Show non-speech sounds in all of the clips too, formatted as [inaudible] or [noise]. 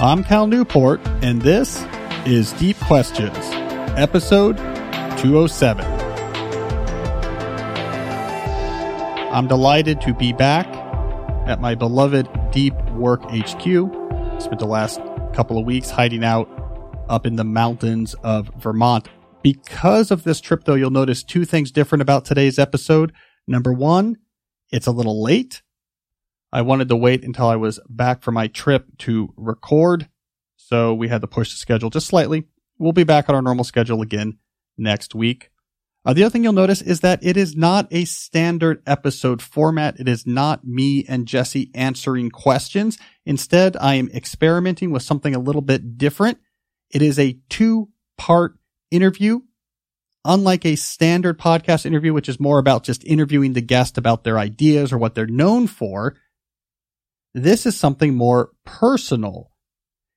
I'm Cal Newport, and this is Deep Questions, episode 207. I'm delighted to be back at my beloved Deep Work HQ. Spent the last couple of weeks hiding out up in the mountains of Vermont. Because of this trip, though, you'll notice two things different about today's episode. Number one, it's a little late. I wanted to wait until I was back from my trip to record. So we had to push the schedule just slightly. We'll be back on our normal schedule again next week. Uh, the other thing you'll notice is that it is not a standard episode format. It is not me and Jesse answering questions. Instead, I am experimenting with something a little bit different. It is a two part interview. Unlike a standard podcast interview, which is more about just interviewing the guest about their ideas or what they're known for, this is something more personal.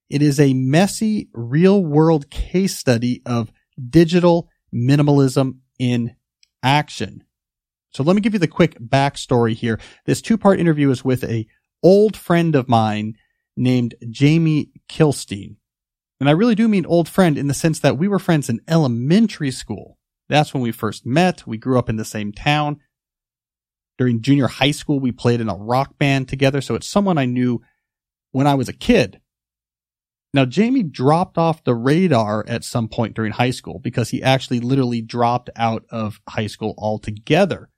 It is a messy real world case study of digital minimalism in action. So let me give you the quick backstory here. This two part interview is with a old friend of mine named Jamie Kilstein. And I really do mean old friend in the sense that we were friends in elementary school. That's when we first met. We grew up in the same town. During junior high school, we played in a rock band together. So it's someone I knew when I was a kid. Now, Jamie dropped off the radar at some point during high school because he actually literally dropped out of high school altogether.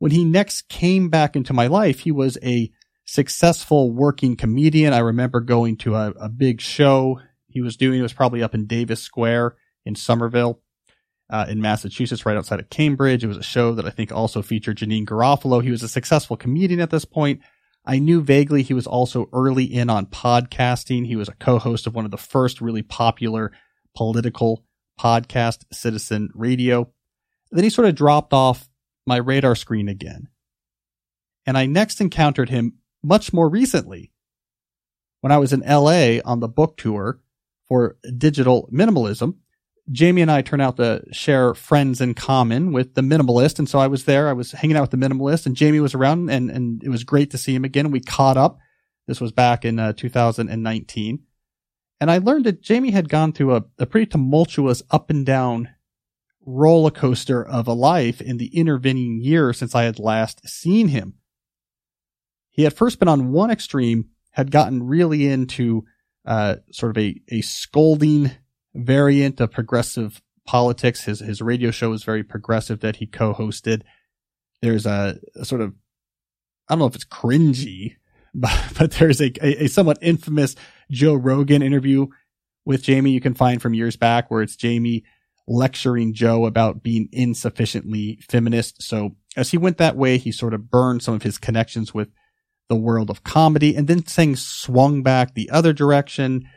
When he next came back into my life, he was a successful working comedian. I remember going to a, a big show he was doing. It was probably up in Davis Square in Somerville uh, in Massachusetts, right outside of Cambridge. It was a show that I think also featured Janeane Garofalo. He was a successful comedian at this point. I knew vaguely he was also early in on podcasting. He was a co-host of one of the first really popular political podcast, Citizen Radio. Then he sort of dropped off my radar screen again. And I next encountered him much more recently when I was in LA on the book tour for digital minimalism. Jamie and I turn out to share friends in common with the minimalist. And so I was there. I was hanging out with the minimalist and Jamie was around and, and it was great to see him again. We caught up. This was back in uh, 2019. And I learned that Jamie had gone through a, a pretty tumultuous up and down roller coaster of a life in the intervening year since I had last seen him. He had first been on one extreme, had gotten really into uh, sort of a, a scolding variant of progressive politics. His his radio show was very progressive that he co-hosted. There's a, a sort of I don't know if it's cringy, [laughs] but, but there's a, a, a somewhat infamous Joe Rogan interview with Jamie you can find from years back where it's Jamie lecturing Joe about being insufficiently feminist. So as he went that way, he sort of burned some of his connections with the world of comedy and then things swung back the other direction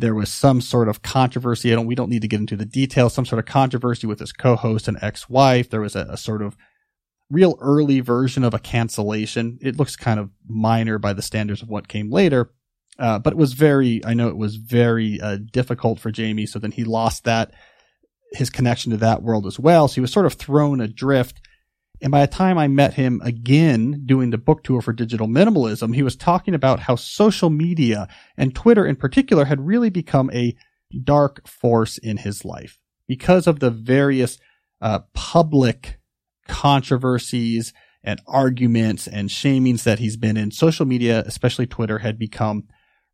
there was some sort of controversy. I don't, we don't need to get into the details, some sort of controversy with his co-host and ex-wife. There was a, a sort of real early version of a cancellation. It looks kind of minor by the standards of what came later. Uh, but it was very, I know it was very uh, difficult for Jamie. So then he lost that, his connection to that world as well. So he was sort of thrown adrift and by the time I met him again doing the book tour for digital minimalism, he was talking about how social media and Twitter in particular had really become a dark force in his life because of the various uh, public controversies and arguments and shamings that he's been in. Social media, especially Twitter, had become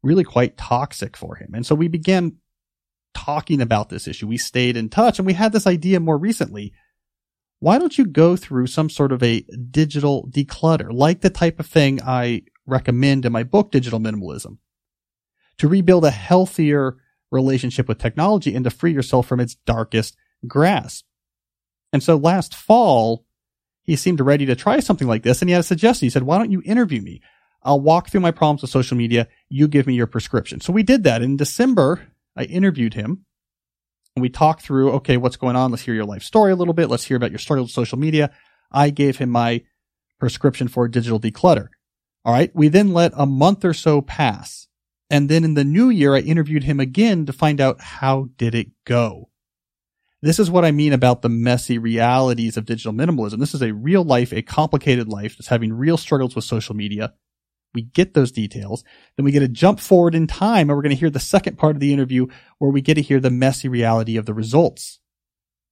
really quite toxic for him. And so we began talking about this issue. We stayed in touch and we had this idea more recently why don't you go through some sort of a digital declutter, like the type of thing I recommend in my book, Digital Minimalism, to rebuild a healthier relationship with technology and to free yourself from its darkest grasp. And so last fall, he seemed ready to try something like this and he had a suggestion. He said, why don't you interview me? I'll walk through my problems with social media. You give me your prescription. So we did that. In December, I interviewed him and we talked through, okay, what's going on? Let's hear your life story a little bit. Let's hear about your struggle with social media. I gave him my prescription for digital declutter. All right. We then let a month or so pass. And then in the new year, I interviewed him again to find out how did it go? This is what I mean about the messy realities of digital minimalism. This is a real life, a complicated life that's having real struggles with social media. We get those details. Then we get a jump forward in time and we're going to hear the second part of the interview where we get to hear the messy reality of the results.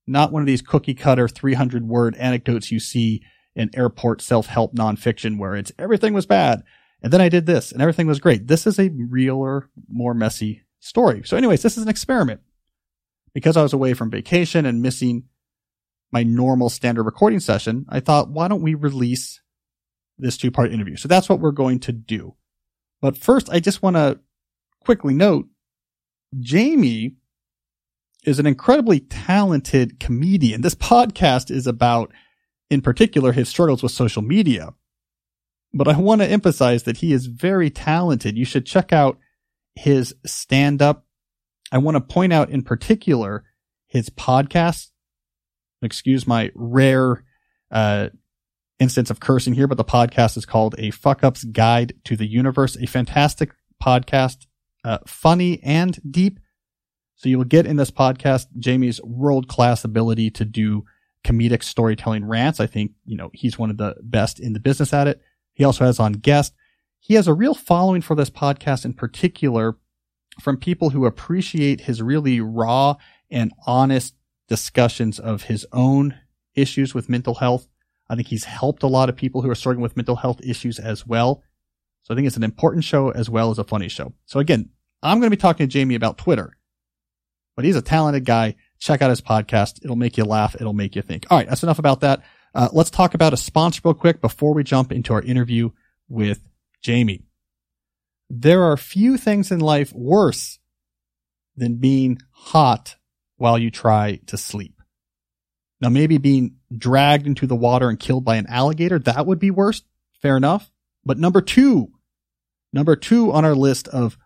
Not one of these cookie cutter 300 word anecdotes you see in airport self-help nonfiction where it's everything was bad. And then I did this and everything was great. This is a realer, more messy story. So anyways, this is an experiment. Because I was away from vacation and missing my normal standard recording session, I thought, why don't we release this two part interview? So that's what we're going to do. But first, I just want to quickly note Jamie is an incredibly talented comedian. This podcast is about, in particular, his struggles with social media. But I want to emphasize that he is very talented. You should check out his stand up. I want to point out in particular his podcast. Excuse my rare uh, instance of cursing here, but the podcast is called A Fuck Up's Guide to the Universe, a fantastic podcast, uh, funny and deep. So you will get in this podcast Jamie's world class ability to do comedic storytelling rants. I think, you know, he's one of the best in the business at it. He also has on guests. He has a real following for this podcast in particular from people who appreciate his really raw and honest discussions of his own issues with mental health. I think he's helped a lot of people who are struggling with mental health issues as well. So I think it's an important show as well as a funny show. So again, I'm going to be talking to Jamie about Twitter, but he's a talented guy. Check out his podcast. It'll make you laugh. It'll make you think. All right. That's enough about that. Uh, let's talk about a sponsor real quick before we jump into our interview with Jamie. There are few things in life worse than being hot while you try to sleep. Now, maybe being dragged into the water and killed by an alligator, that would be worse. Fair enough. But number two, number two on our list of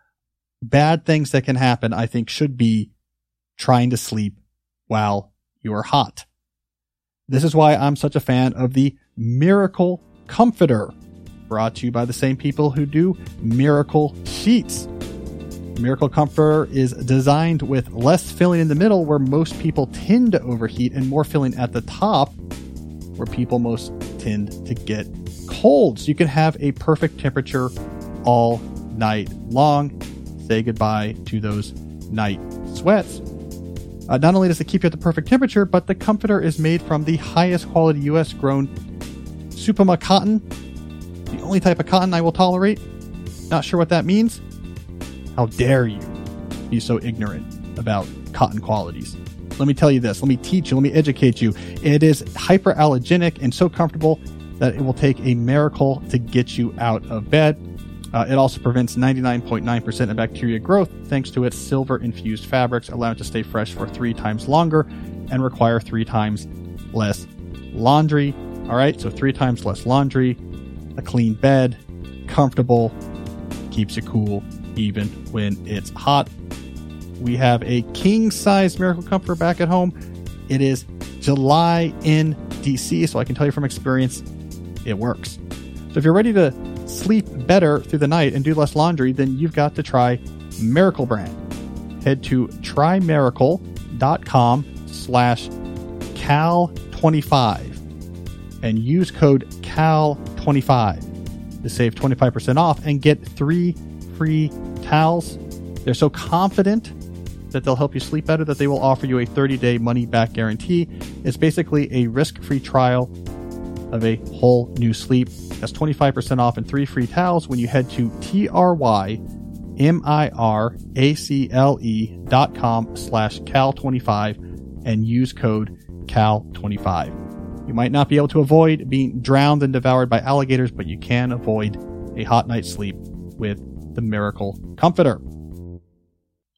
bad things that can happen, I think should be trying to sleep while you are hot. This is why I'm such a fan of the Miracle Comforter, brought to you by the same people who do Miracle Sheets. Miracle Comforter is designed with less filling in the middle where most people tend to overheat and more filling at the top where people most tend to get cold. So you can have a perfect temperature all night long. Say goodbye to those night sweats. Uh, not only does it keep you at the perfect temperature, but the comforter is made from the highest quality US grown Supima cotton, the only type of cotton I will tolerate. Not sure what that means. How dare you be so ignorant about cotton qualities? Let me tell you this. Let me teach you. Let me educate you. It is hyperallergenic and so comfortable that it will take a miracle to get you out of bed. Uh, it also prevents 99.9% of bacteria growth thanks to its silver infused fabrics, allowing it to stay fresh for three times longer and require three times less laundry. All right, so three times less laundry, a clean bed, comfortable, keeps you cool, even when it's hot. We have a king size Miracle Comforter back at home. It is July in DC, so I can tell you from experience, it works. So if you're ready to sleep better through the night and do less laundry, then you've got to try Miracle Brand. Head to trymiracle.com slash cal25 and use code cal25 to save 25% off and get three free towels. They're so confident that they'll help you sleep better that they will offer you a 30 day money back guarantee. It's basically a risk free trial of a whole new sleep. That's 25% off and three free towels when you head to T-R-Y-M-I-R-A-C-L-E dot com slash cal25 and use code cal25. You might not be able to avoid being drowned and devoured by alligators, but you can avoid a hot night's sleep with the Miracle Comforter.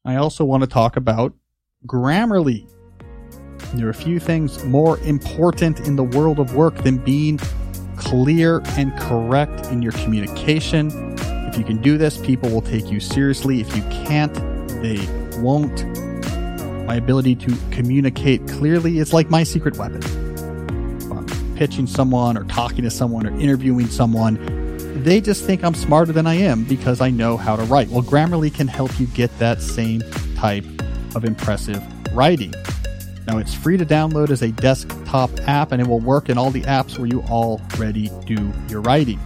I also want to talk about Grammarly. There are a few things more important in the world of work than being clear and correct in your communication. If you can do this, people will take you seriously. If you can't, they won't. My ability to communicate clearly is like my secret weapon. If I'm pitching someone or talking to someone or interviewing someone, they just think I'm smarter than I am because I know how to write. Well, Grammarly can help you get that same type of impressive writing. Now, it's free to download as a desktop app and it will work in all the apps where you already do your writing.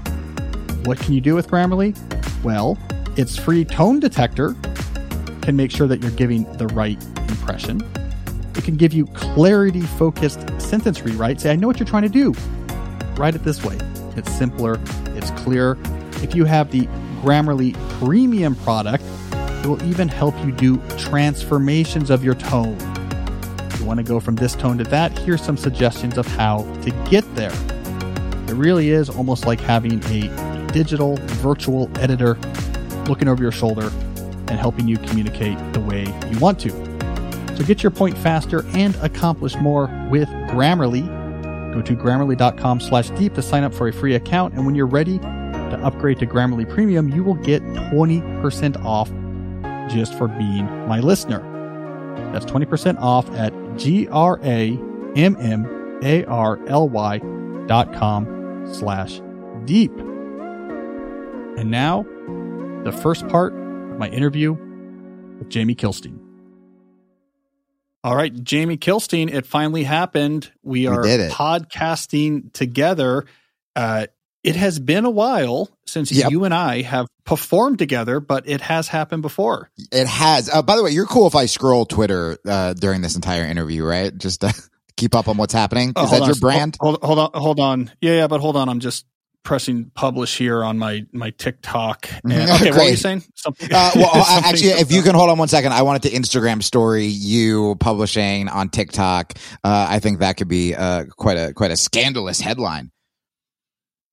What can you do with Grammarly? Well, its free tone detector can make sure that you're giving the right impression. It can give you clarity focused sentence rewrite. Say, I know what you're trying to do. Write it this way. It's simpler, it's clear. If you have the Grammarly Premium product, it will even help you do transformations of your tone. If you want to go from this tone to that, here's some suggestions of how to get there. It really is almost like having a digital virtual editor looking over your shoulder and helping you communicate the way you want to. So get your point faster and accomplish more with Grammarly. Go to grammarly.com slash deep to sign up for a free account. And when you're ready to upgrade to Grammarly Premium, you will get 20% off just for being my listener. That's 20% off at G-R-A-M-M-A-R-L-Y dot com slash deep. And now, the first part of my interview with Jamie Kilstein. All right, Jamie Kilstein, it finally happened. We are We podcasting together. Uh, it has been a while since Yep. you and I have performed together, but it has happened before. It has. Uh, by the way, you're cool if I scroll Twitter uh, during this entire interview, right? Just to [laughs] keep up on what's happening. Oh, Is that on. your brand? Hold, hold on, hold on. Yeah, yeah, but hold on. I'm just pressing publish here on my my TikTok. And, Mhm. okay, what were you saying? Something. Uh, well, [laughs] uh, something- actually, if you can hold on one second, I wanted to Instagram story you publishing on TikTok. Uh, I think that could be uh, quite a quite a scandalous headline.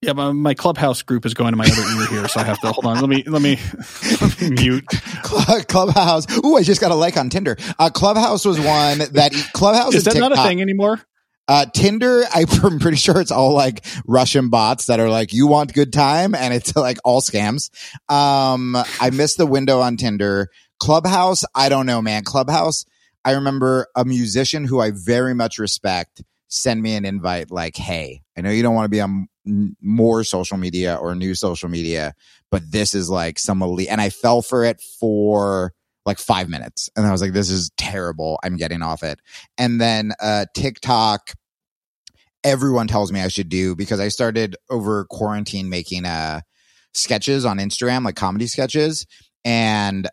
yeah, my, my clubhouse group is going to my other ear here, so I have to hold on. Let me let me, [laughs] let me mute. Clubhouse. Ooh, I just got a like on Tinder. Uh, Clubhouse was one that Clubhouse Is and that not a thing anymore? Uh, Tinder, [laughs] I'm pretty sure it's all like Russian bots that are like, you want good time. And it's [laughs] like all scams. Um, I missed the window on Tinder. Clubhouse, I don't know, man. Clubhouse, I remember a musician who I very much respect send me an invite like, Hey, I know you don't want to be on more social media or new social media, but this is like some elite. And I fell for it for like five minutes. And I was like, this is terrible. I'm getting off it. And then uh, TikTok, everyone tells me I should do because I started over quarantine making uh, sketches on Instagram, like comedy sketches. And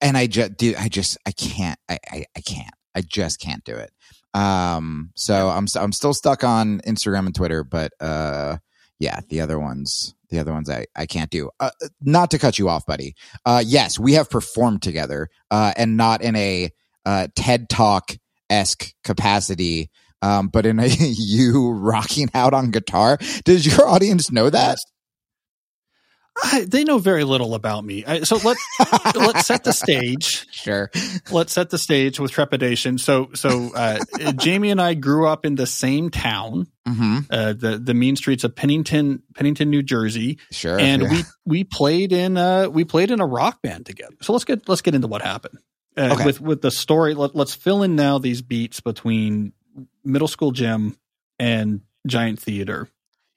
and I just do I just I can't I, I I can't I just can't do it. Um, so I'm I'm still stuck on Instagram and Twitter, but uh, yeah, the other ones the other ones I I can't do. Uh, not to cut you off, buddy. Uh, yes, we have performed together, uh, and not in a uh, TED Talk esque capacity, um, but in a [laughs] you rocking out on guitar. Does your audience know that? I, they know very little about me. I, so let [laughs] let's set the stage. Sure. Let's set the stage with trepidation. So so uh, [laughs] Jamie and I grew up in the same town, hmm uh, the the mean streets of Pennington, Pennington, New Jersey. Sure. and yeah. we we played in uh we played in a rock band together. So let's get let's get into what happened uh, Okay. with with the story. Let, let's fill in now these beats between middle school gym and giant theater.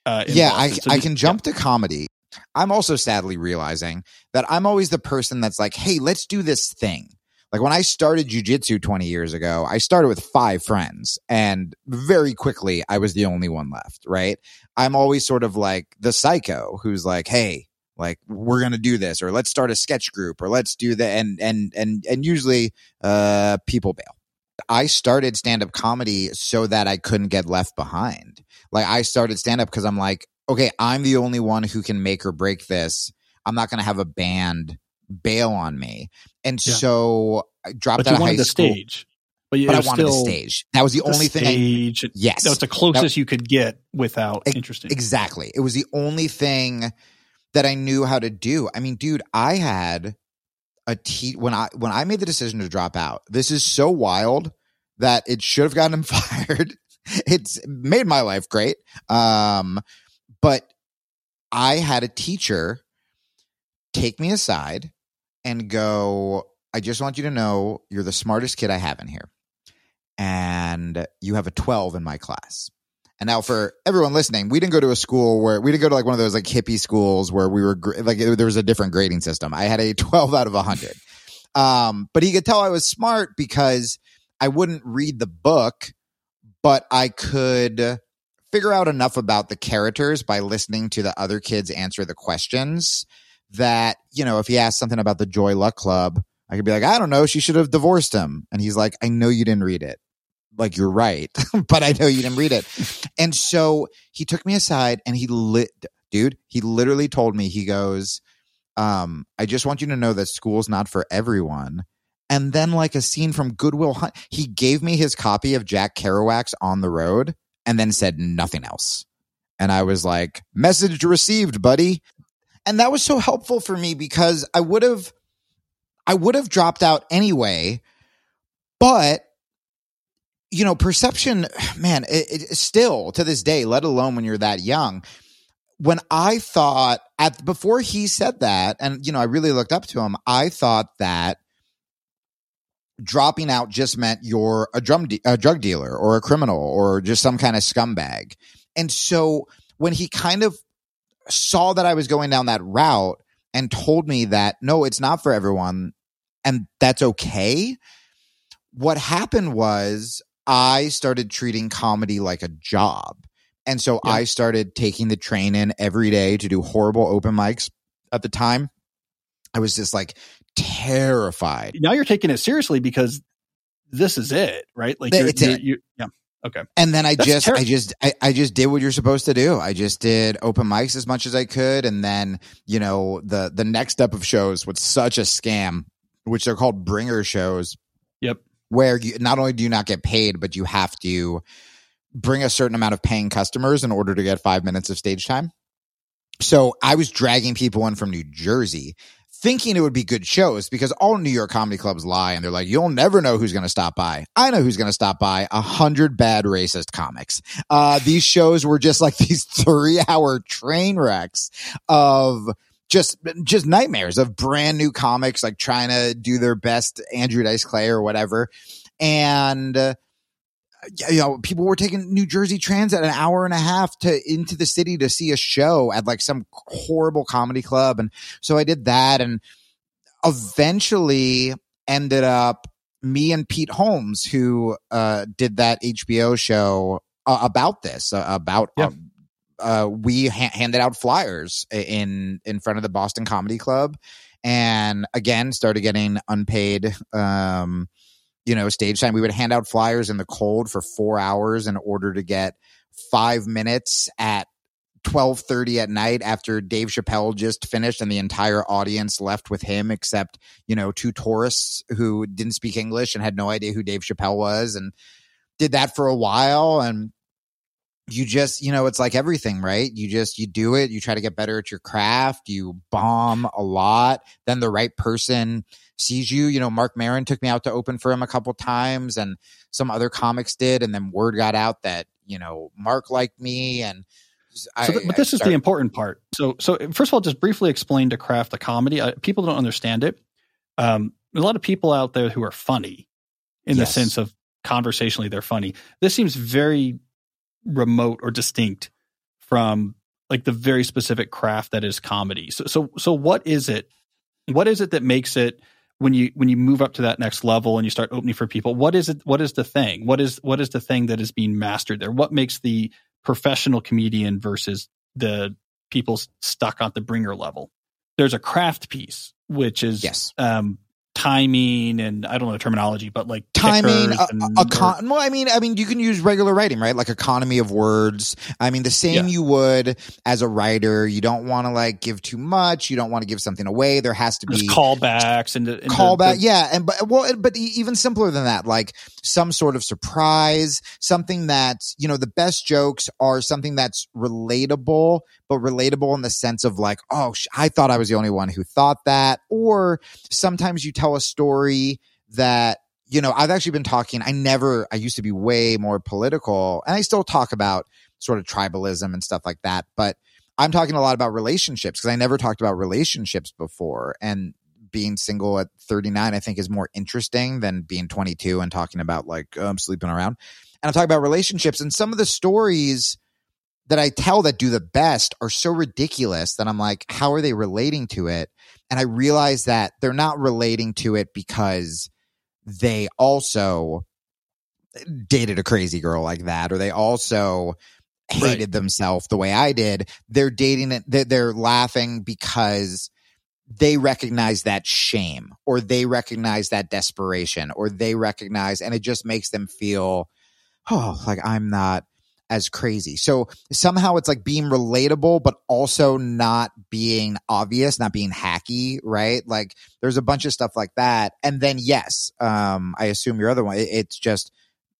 Uh, yeah, I, So I can jump to comedy. I'm also sadly realizing that I'm always the person that's like, hey, let's do this thing. Like when I started jujitsu 20 years ago, I started with five friends and very quickly I was the only one left, right? I'm always sort of like the psycho who's like, hey, like we're going to do this or let's start a sketch group or let's do that and and and and usually uh people bail. I started stand up comedy so that I couldn't get left behind. Like I started stand up because I'm like, okay, I'm the only one who can make or break this. I'm not going to have a band bail on me. And Yeah. so I dropped but out of high the school. stage. But, But I wanted the stage. That was the, the only thing. I, stage. yes, that was the closest you could get without Ex- interesting. Exactly. It was the only thing that I knew how to do. I mean, dude, I had a te- when I when I made the decision to drop out. This is so wild that it should have gotten him [laughs] fired. It's made my life great. Um, but I had a teacher take me aside and go, I just want you to know you're the smartest kid I have in here. And you have a 12 in my class. And now for everyone listening, we didn't go to a school where we didn't go to like one of those like hippie schools where we were like there was a different grading system. I had a [laughs] 12 out of 100. Um, but he could tell I was smart because I wouldn't read the book, but I could figure out enough about the characters by listening to the other kids answer the questions that, you know, if he asked something about the Joy Luck Club, I could be like, I don't know, she should have divorced him. And he's like, I know you didn't read it. Like, you're right, [laughs] but I know you didn't read it. [laughs] and so he took me aside and he lit, dude, he literally told me, he goes, um, I just want you to know that school's not for everyone. And then, like a scene from Goodwill Hunt, he gave me his copy of Jack Kerouac's On the Road and then said nothing else. And I was like, message received, buddy. And that was so helpful for me because I would have, I would have dropped out anyway. But, you know, perception, [sighs] man, it, it still to this day, let alone when you're that young, when I thought at before he said that, and you know, I really looked up to him, I thought that dropping out just meant you're a drum de- a drug dealer or a criminal or just some kind of scumbag. And so when he kind of saw that I was going down that route and told me that no, it's not for everyone and that's okay. What happened was I started treating comedy like a job. And so yeah. I started taking the train in every day to do horrible open mics at the time. I was just like terrified. Now you're taking it seriously because this is it, right? Like you're, it's you're, it. You're, yeah. Okay. And then I That's just, I just, I, I just did what you're supposed to do. I just did open mics as much as I could. And then, you know, the, the next step of shows was such a scam, which they're called bringer shows. Yep. Where you, not only do you not get paid, but you have to, bring a certain amount of paying customers in order to get five minutes of stage time. So I was dragging people in from New Jersey thinking it would be good shows because all New York comedy clubs lie and they're like, you'll never know who's going to stop by. I know who's going to stop by a hundred bad racist comics. Uh, these shows were just like [laughs] these three hour train wrecks of just, just nightmares of brand new comics, like trying to do their best Andrew Dice Clay or whatever. And, uh, you know, people were taking New Jersey Transit an hour and a half to into the city to see a show at like some horrible comedy club. And so I did that and eventually ended up me and Pete Holmes, who uh, did that HBO show uh, about this, uh, about yeah. Uh, we ha- handed out flyers in in front of the Boston Comedy Club, and again started getting unpaid um, you know, stage time. We would hand out flyers in the cold for four hours in order to get five minutes at 12:30 at night after Dave Chappelle just finished and the entire audience left with him except, you know, two tourists who didn't speak English and had no idea who Dave Chappelle was and did that for a while and you just, you know, it's like everything, right? You just you do it, you try to get better at your craft, you bomb a lot, then the right person sees you. You know, Marc Maron took me out to open for him a couple times, and some other comics did, and then word got out that you know Marc liked me, and I, so, but this is the important part. So, so first of all, just briefly explain to craft the comedy. Uh, people don't understand it. Um, a lot of people out there who are funny, in yes. the sense of conversationally they're funny. This seems very remote or distinct from like the very specific craft that is comedy. So, so, so what is it? What is it that makes it when you when you move up to that next level and you start opening for people what is it what is the thing what is what is the thing that is being mastered there what makes the professional comedian versus the people stuck on the bringer level there's a craft piece which is yes um, timing and I don't know the terminology, but like timing, uh, a, a con- well, I mean, I mean, you can use regular writing, right? Like economy of words. I mean, the same yeah. you would as a writer. You don't want to like give too much. You don't want to give something away. There has to There's be callbacks and callback. yeah. And, but, well, but even simpler than that, like some sort of surprise, something that, you know, the best jokes are something that's relatable, but relatable in the sense of like, oh, I thought I was the only one who thought that. Or sometimes you tell a story that you know, I've actually been talking. I never, I used to be way more political, and I still talk about sort of tribalism and stuff like that. But I'm talking a lot about relationships because I never talked about relationships before. And being single at 39, I think, is more interesting than being 22 and talking about like, oh, I'm sleeping around. And I'm talking about relationships. And some of the stories that I tell that do the best are so ridiculous that I'm like, how are they relating to it? And I realize that they're not relating to it because they also dated a crazy girl like that, or they also hated Right. themselves the way I did. They're dating it. They're, they're laughing because they recognize that shame or they recognize that desperation or they recognize, and it just makes them feel, oh, like I'm not as crazy. So somehow it's like being relatable, but also not being obvious, not being hacky, right? Like there's a bunch of stuff like that. And then, yes, um, I assume your other one, it's just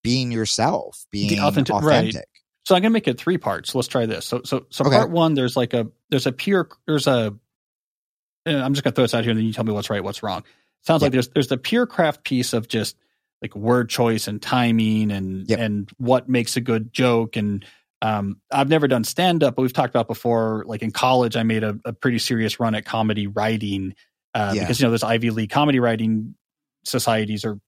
being yourself, being authentic- authentic. right. So I'm gonna make it three parts. Let's try this. So so so Okay. part one, there's like a there's a pure there's a I'm just gonna throw this out here and then you tell me what's right, what's wrong. Sounds like there's there's the pure craft piece of just like word choice and timing and Yep. and what makes a good joke and um, I've never done stand up, but we've talked about before. Like in college, I made a, a pretty serious run at comedy writing uh, Yeah. because you know those Ivy League comedy writing societies are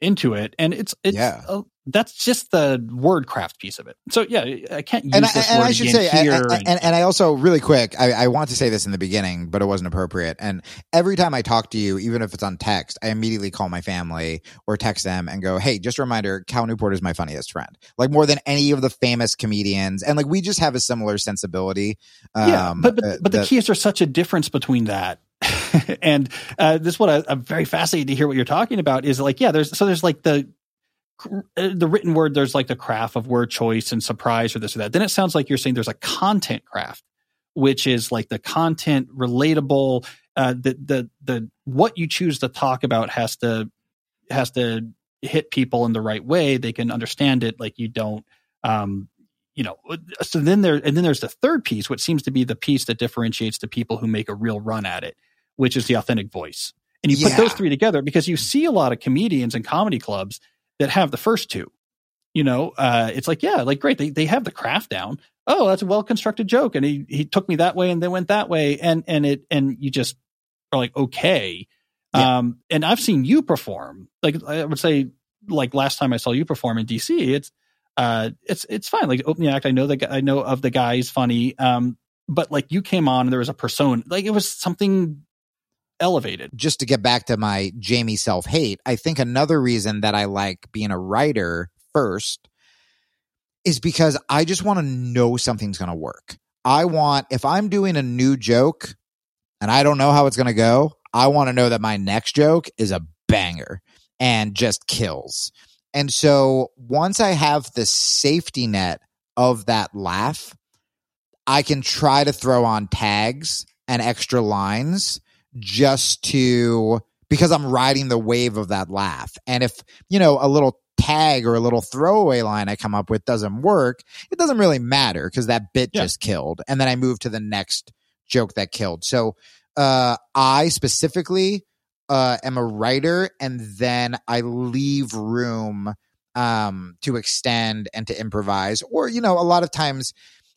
into it, and it's it's Yeah. uh, that's just the wordcraft piece of it. So yeah, I can't use and I, this and word I should say, I-. I- and- and, and I also really quick, I, I want to say this in the beginning, but it wasn't appropriate. And every time I talk to you, even if it's on text, I immediately call my family or text them and go, "Hey, just a reminder, Cal Newport is my funniest friend. Like more than any of the famous comedians, and like we just have a similar sensibility." yeah, Um, but but, uh, but the key is there's such a difference between that. [laughs] and uh, this is what I, I'm very fascinated to hear what you're talking about. Is like yeah, there's so there's like the the written word. There's like the craft of word choice and surprise or this or that. Then it sounds like you're saying there's a content craft, which is like the content relatable. Uh, the the the what you choose to talk about has to has to hit people in the right way. They can understand it. Like you don't. Um, you know, so then there, and then there's the third piece, which seems to be the piece that differentiates the people who make a real run at it, which is the authentic voice. And you put those three together because you see a lot of comedians and comedy clubs that have the first two. You know, uh, it's like, yeah, like great. They, they have the craft down. Oh, that's a well constructed joke. And he, he took me that way and then went that way. And, and it, and you just are like, okay. Yeah. Um, and I've seen you perform, like I would say, like last time I saw you perform in DC, it's, uh, it's, it's fine. Like opening act, I know that I know of the guy, he's funny. Um, but like you came on and there was a persona, like it was something elevated. just to get back to my Jamie self hate, I think another reason that I like being a writer first is because I just want to know something's going to work. I want, if I'm doing a new joke and I don't know how it's going to go, I want to know that my next joke is a banger and just kills. And so once I have the safety net of that laugh, I can try to throw on tags and extra lines just to because I'm riding the wave of that laugh. And if, you know, a little tag or a little throwaway line I come up with doesn't work, it doesn't really matter because that bit Yeah. just killed. And then I move to the next joke that killed. So uh I specifically uh am a writer and then I leave room um to extend and to improvise. Or, you know, a lot of times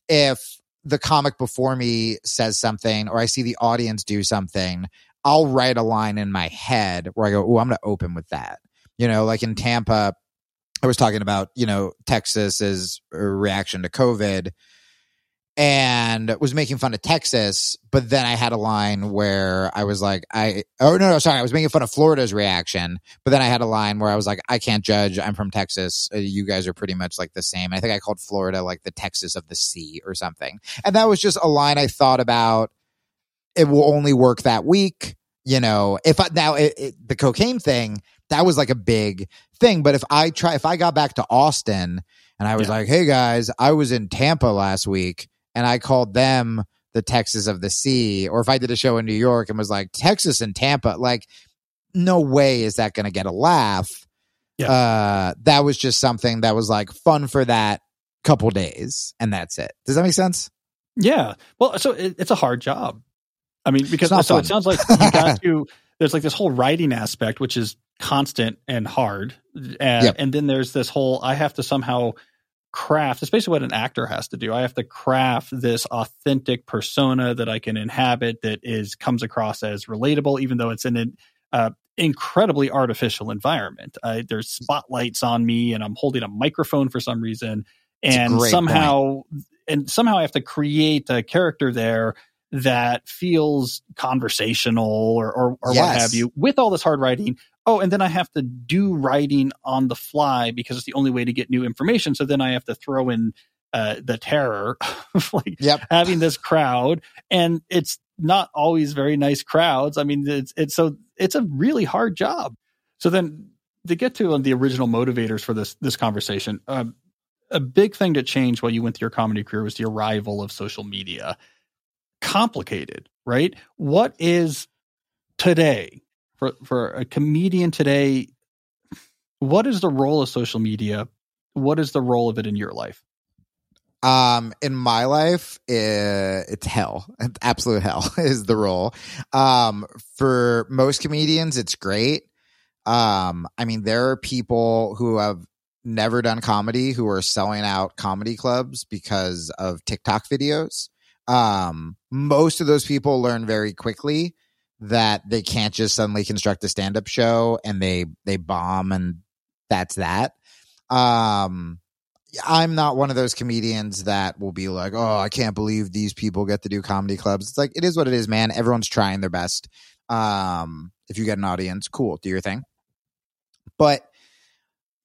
if the comic before me says something or I see the audience do something, I'll write a line in my head where I go, Oh, I'm going to open with that. You know, like in Tampa, I was talking about, you know, Texas's reaction to COVID and was making fun of Texas. But then I had a line where I was like, I, oh, no, no, sorry. I was making fun of Florida's reaction. But then I had a line where I was like, I can't judge. I'm from Texas. Uh, You guys are pretty much like the same. I think I called Florida like the Texas of the sea or something. And that was just a line I thought about. It will only work that week. You know, if I now it, it, the cocaine thing, that was like a big thing. But if I try, if I got back to Austin and I was Yeah. like, hey guys, I was in Tampa last week and I called them the Texas of the sea, or if I did a show in New York and was like Texas and Tampa, like no way is that going to get a laugh. Yeah. Uh, that was just something that was like fun for that couple days, and that's it. Does that make sense? Yeah. Well, so it, it's a hard job. I mean, because so fun. it sounds like you got to. [laughs] There's like this whole writing aspect, which is constant and hard, uh, Yep. and then there's this whole I have to somehow craft. It's basically what an actor has to do. I have to craft this authentic persona that I can inhabit that is comes across as relatable, even though it's in an uh, incredibly artificial environment. Uh, there's spotlights on me, and I'm holding a microphone for some reason, and somehow and somehow I have to create a character there that feels conversational or or, or what have you with all this hard writing. Oh, and then I have to do writing on the fly because it's the only way to get new information. So then I have to throw in uh, the terror [laughs] of like Yep. having this crowd, and it's not always very nice crowds. I mean, it's it's so it's a really hard job. So then to get to the original motivators for this this conversation, um, a big thing that changed while you went through your comedy career was the arrival of social media. Complicated, right? What is today for for a comedian today? What is the role of social media? What is the role of it in your life? Um, in my life, eh, it's hell. Absolute hell [laughs] is the role. Um, for most comedians, it's great. Um, I mean, there are people who have never done comedy who are selling out comedy clubs because of TikTok videos. Um, most of those people learn very quickly that they can't just suddenly construct a stand-up show and they they bomb and that's that. Um, I'm not one of those comedians that will be like, "Oh, I can't believe these people get to do comedy clubs." It's like it is what it is, man. Everyone's trying their best. Um, if you get an audience, cool, do your thing. But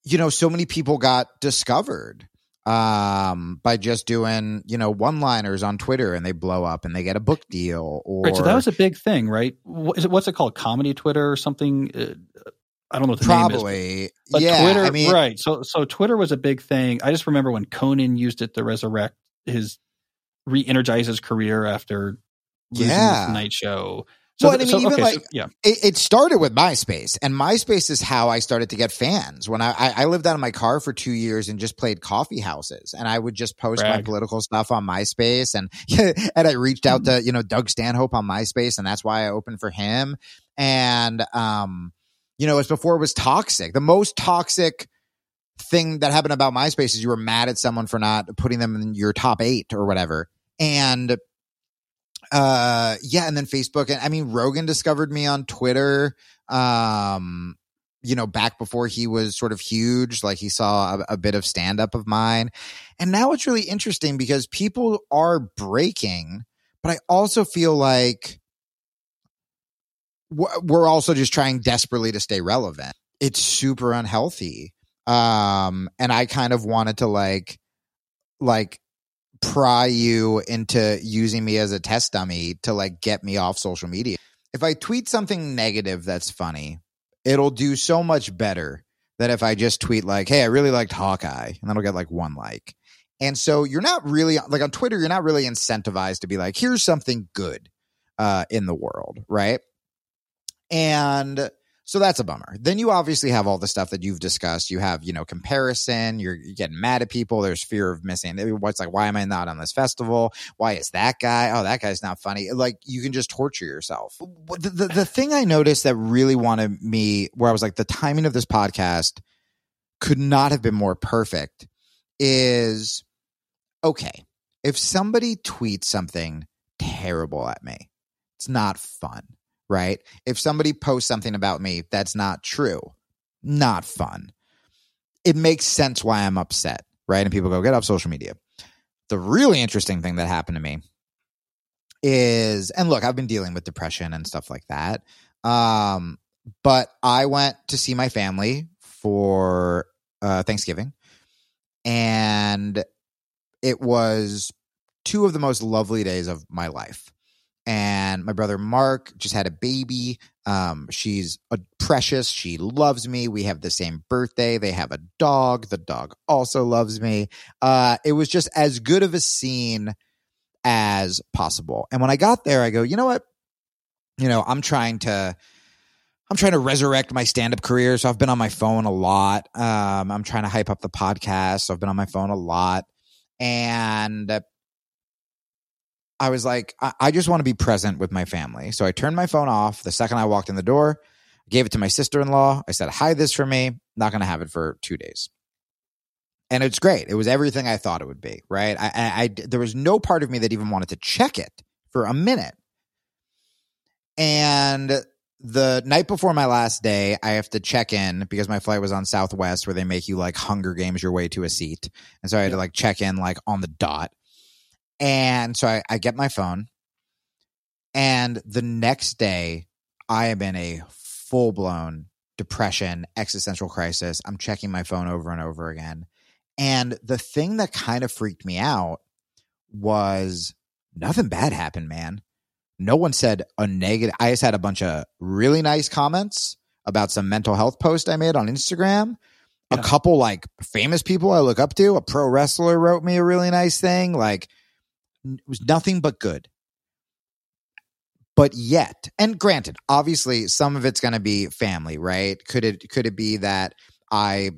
you know, so many people got discovered um by just doing you know one liners on twitter and they blow up and they get a book deal or Right, so that was a big thing, right? What is it? What's it called? Comedy Twitter or something? Uh, I don't know what the name is. probably But yeah Twitter, i mean right? So, so Twitter was a big thing. I just remember when Conan used it to resurrect his, re-energize his career after losing Yeah. the Tonight Show. So, Well, I so mean, even okay, so- like- yeah, it, it started with MySpace, and MySpace is how I started to get fans. When I, I, I lived out of my car for two years and just played coffee houses, and I would just post my political stuff on MySpace, and [laughs] and I reached out to you know Doug Stanhope on MySpace, and that's why I opened for him. And um, you know, it's before it was toxic. The most toxic thing that happened about MySpace is you were mad at someone for not putting them in your top eight or whatever, and uh yeah and then facebook and i mean rogan discovered me on twitter um you know back before he was sort of huge like he saw a, a bit of stand up of mine. And now it's really interesting because people are breaking but i also feel like we're also just trying desperately to stay relevant. It's super unhealthy. Um and i kind of wanted to like like pry you into using me as a test dummy to like get me off social media. If I tweet something negative that's funny, it'll do so much better than if I just tweet like, "Hey, I really liked Hawkeye," and that'll get like one like. And so you're not really like on Twitter, you're not really incentivized to be like, "Here's something good uh, in the world," right? And so that's a bummer. Then you obviously have all the stuff that you've discussed. You have, you know, comparison. You're, you're getting mad at people. There's fear of missing. What's like, why am I not on this festival? Why is that guy? Oh, that guy's not funny. Like you can just torture yourself. The, the, the thing I noticed that really wanted me, where I was like, the timing of this podcast could not have been more perfect is okay. If somebody tweets something terrible at me, it's not fun right? If somebody posts something about me that's not true, not fun. It makes sense why I'm upset, right? And people go, get off social media. The really interesting thing that happened to me is, and look, I've been dealing with depression and stuff like that. Um, but I went to see my family for uh, Thanksgiving, and it was two of the most lovely days of my life and my brother Mark just had a baby. Um, she's a precious. She loves me. We have the same birthday. They have a dog. The dog also loves me. Uh, it was just as good of a scene as possible. And when I got there, I go, you know what? You know, I'm trying to. I'm trying to resurrect my stand-up career, so I've been on my phone a lot. Um, I'm trying to hype up the podcast, so I've been on my phone a lot, and I was like, I, I just want to be present with my family. So I turned my phone off the second I walked in the door, gave it to my sister in law. I said, hide this for me. Not going to have it for two days. And it's great. It was everything I thought it would be, right? I, I, I there was no part of me that even wanted to check it for a minute. And the night before my last day, I have to check in because my flight was on Southwest where they make you like Hunger Games your way to a seat. And so I had to like check in like on the dot. And so I, I get my phone. And the next day, I am in a full blown depression, existential crisis. I'm checking my phone over and over again. And the thing that kind of freaked me out was nothing bad happened, man. No one said a negative. I just had a bunch of really nice comments about some mental health post I made on Instagram. Yeah. A couple like famous people I look up to. A pro wrestler wrote me a really nice thing. Like it was nothing but good. But yet, and granted, obviously some of it's going to be family, right? Could it could it be that I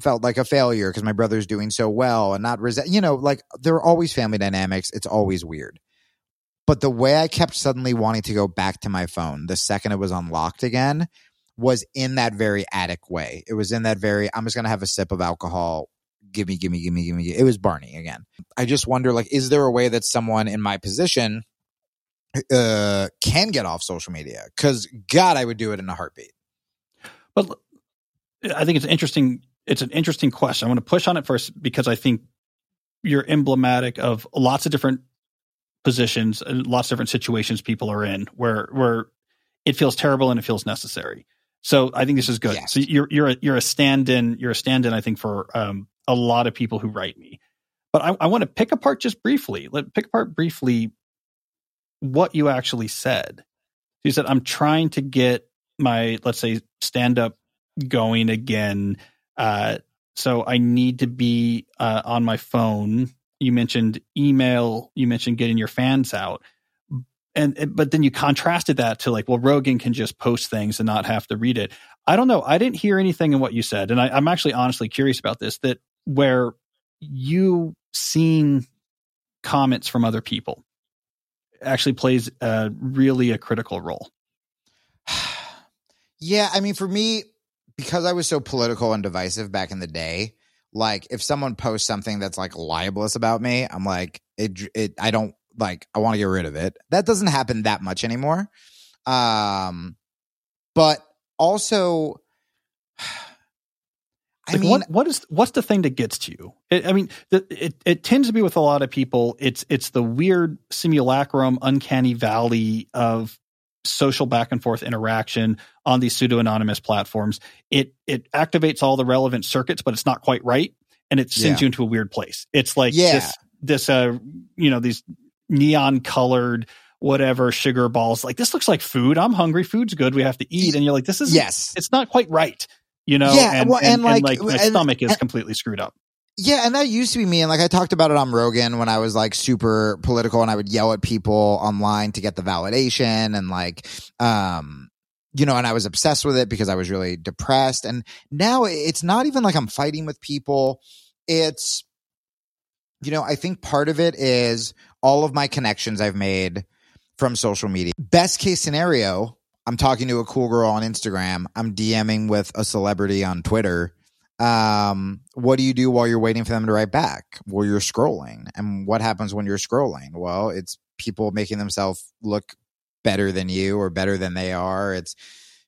felt like a failure because my brother's doing so well and not resent, you know, like there are always family dynamics. It's always weird. But the way I kept suddenly wanting to go back to my phone the second it was unlocked again was in that very attic way. It was in that very, I'm just going to have a sip of alcohol. Give me, give me, give me, give me. It was Barney again. I just wonder, like, is there a way that someone in my position uh, can get off social media? Because God, I would do it in a heartbeat. But I think it's interesting. It's an interesting question. I want to push on it first because I think you're emblematic of lots of different positions and lots of different situations people are in where where it feels terrible and it feels necessary. So I think this is good. Yes. So you're you're a, you're a stand-in. You're a stand-in. I think for um, a lot of people who write me. But I, I want to pick apart just briefly. Let pick apart briefly what you actually said. You said I'm trying to get my let's say stand up going again. Uh, so I need to be uh, on my phone. You mentioned email. You mentioned getting your fans out, and but then you contrasted that to like, well, Rogan can just post things and not have to read it. I don't know. I didn't hear anything in what you said, and I, I'm actually honestly curious about this. That where you seeing comments from other people actually plays a really a critical role. [sighs] yeah, I mean, for me, because I was so political and divisive back in the day, like if someone posts something that's like libelous about me, I'm like, it, it, I don't like, I want to get rid of it. That doesn't happen that much anymore. Um, but also, [sighs] I like mean, what, what is what's the thing that gets to you? It, I mean, the, it it tends to be with a lot of people. It's it's the weird simulacrum, uncanny valley of social back and forth interaction on these pseudo anonymous platforms. It it activates all the relevant circuits, but it's not quite right, and it sends yeah. you into a weird place. It's like yeah. this this uh you know these neon colored whatever sugar balls. Like this looks like food. I'm hungry. Food's good. We have to eat. And you're like, this is yes. It's not quite right. You know. Yeah. And, well, and, and, like, and like my stomach is completely screwed up. Yeah, and that used to be me. And like I talked about it on Rogan when I was like super political and I would yell at people online to get the validation and like, um, you know, and I was obsessed with it because I was really depressed. And now it's not even like I'm fighting with people. It's, you know, I think part of it is all of my connections I've made from social media. Best case scenario, I'm talking to a cool girl on Instagram. I'm DMing with a celebrity on Twitter um, what do you do while you're waiting for them to write back? Well, you're scrolling. And what happens when you're scrolling? Well, it's people making themselves look better than you or better than they are. It's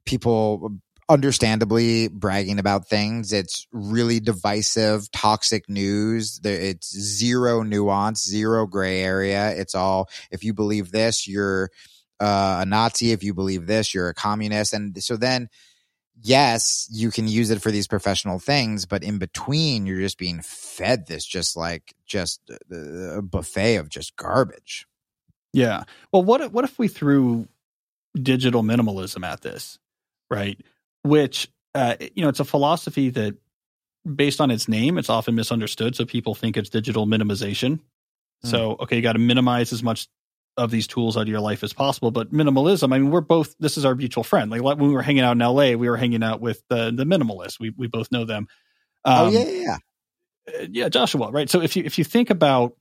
people understandably bragging about things. It's really divisive, toxic news. It's zero nuance, zero gray area. It's all, if you believe this, you're uh, a Nazi. If you believe this, you're a communist. And so then, yes, you can use it for these professional things, but in between, you're just being fed this just like just a buffet of just garbage. Yeah. Well, what if, what if we threw digital minimalism at this, right? Which uh, you know, it's a philosophy that, based on its name, it's often misunderstood. So people think it's digital minimization. Mm. So okay, you got to minimize as much of these tools out of your life as possible. But minimalism, I mean, we're both. This is our mutual friend. Like when we were hanging out in L.A., we were hanging out with the the minimalists. We we both know them. Oh, um, oh yeah, yeah, yeah. Uh, yeah, Joshua. Right. So if you if you think about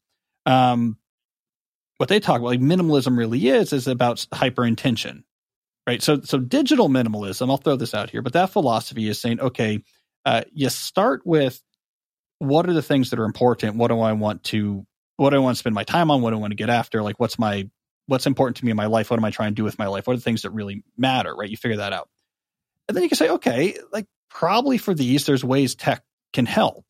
um, what they talk about, like minimalism really is is about hyper intention, right? So so digital minimalism. I'll throw this out here, but that philosophy is saying, okay, uh, you start with what are the things that are important. What do I want to what do I want to spend my time on? What do I want to get after? Like what's my what's important to me in my life? What am I trying to do with my life? What are the things that really matter? Right? You figure that out. And then you can say, okay, like probably for these, there's ways tech can help.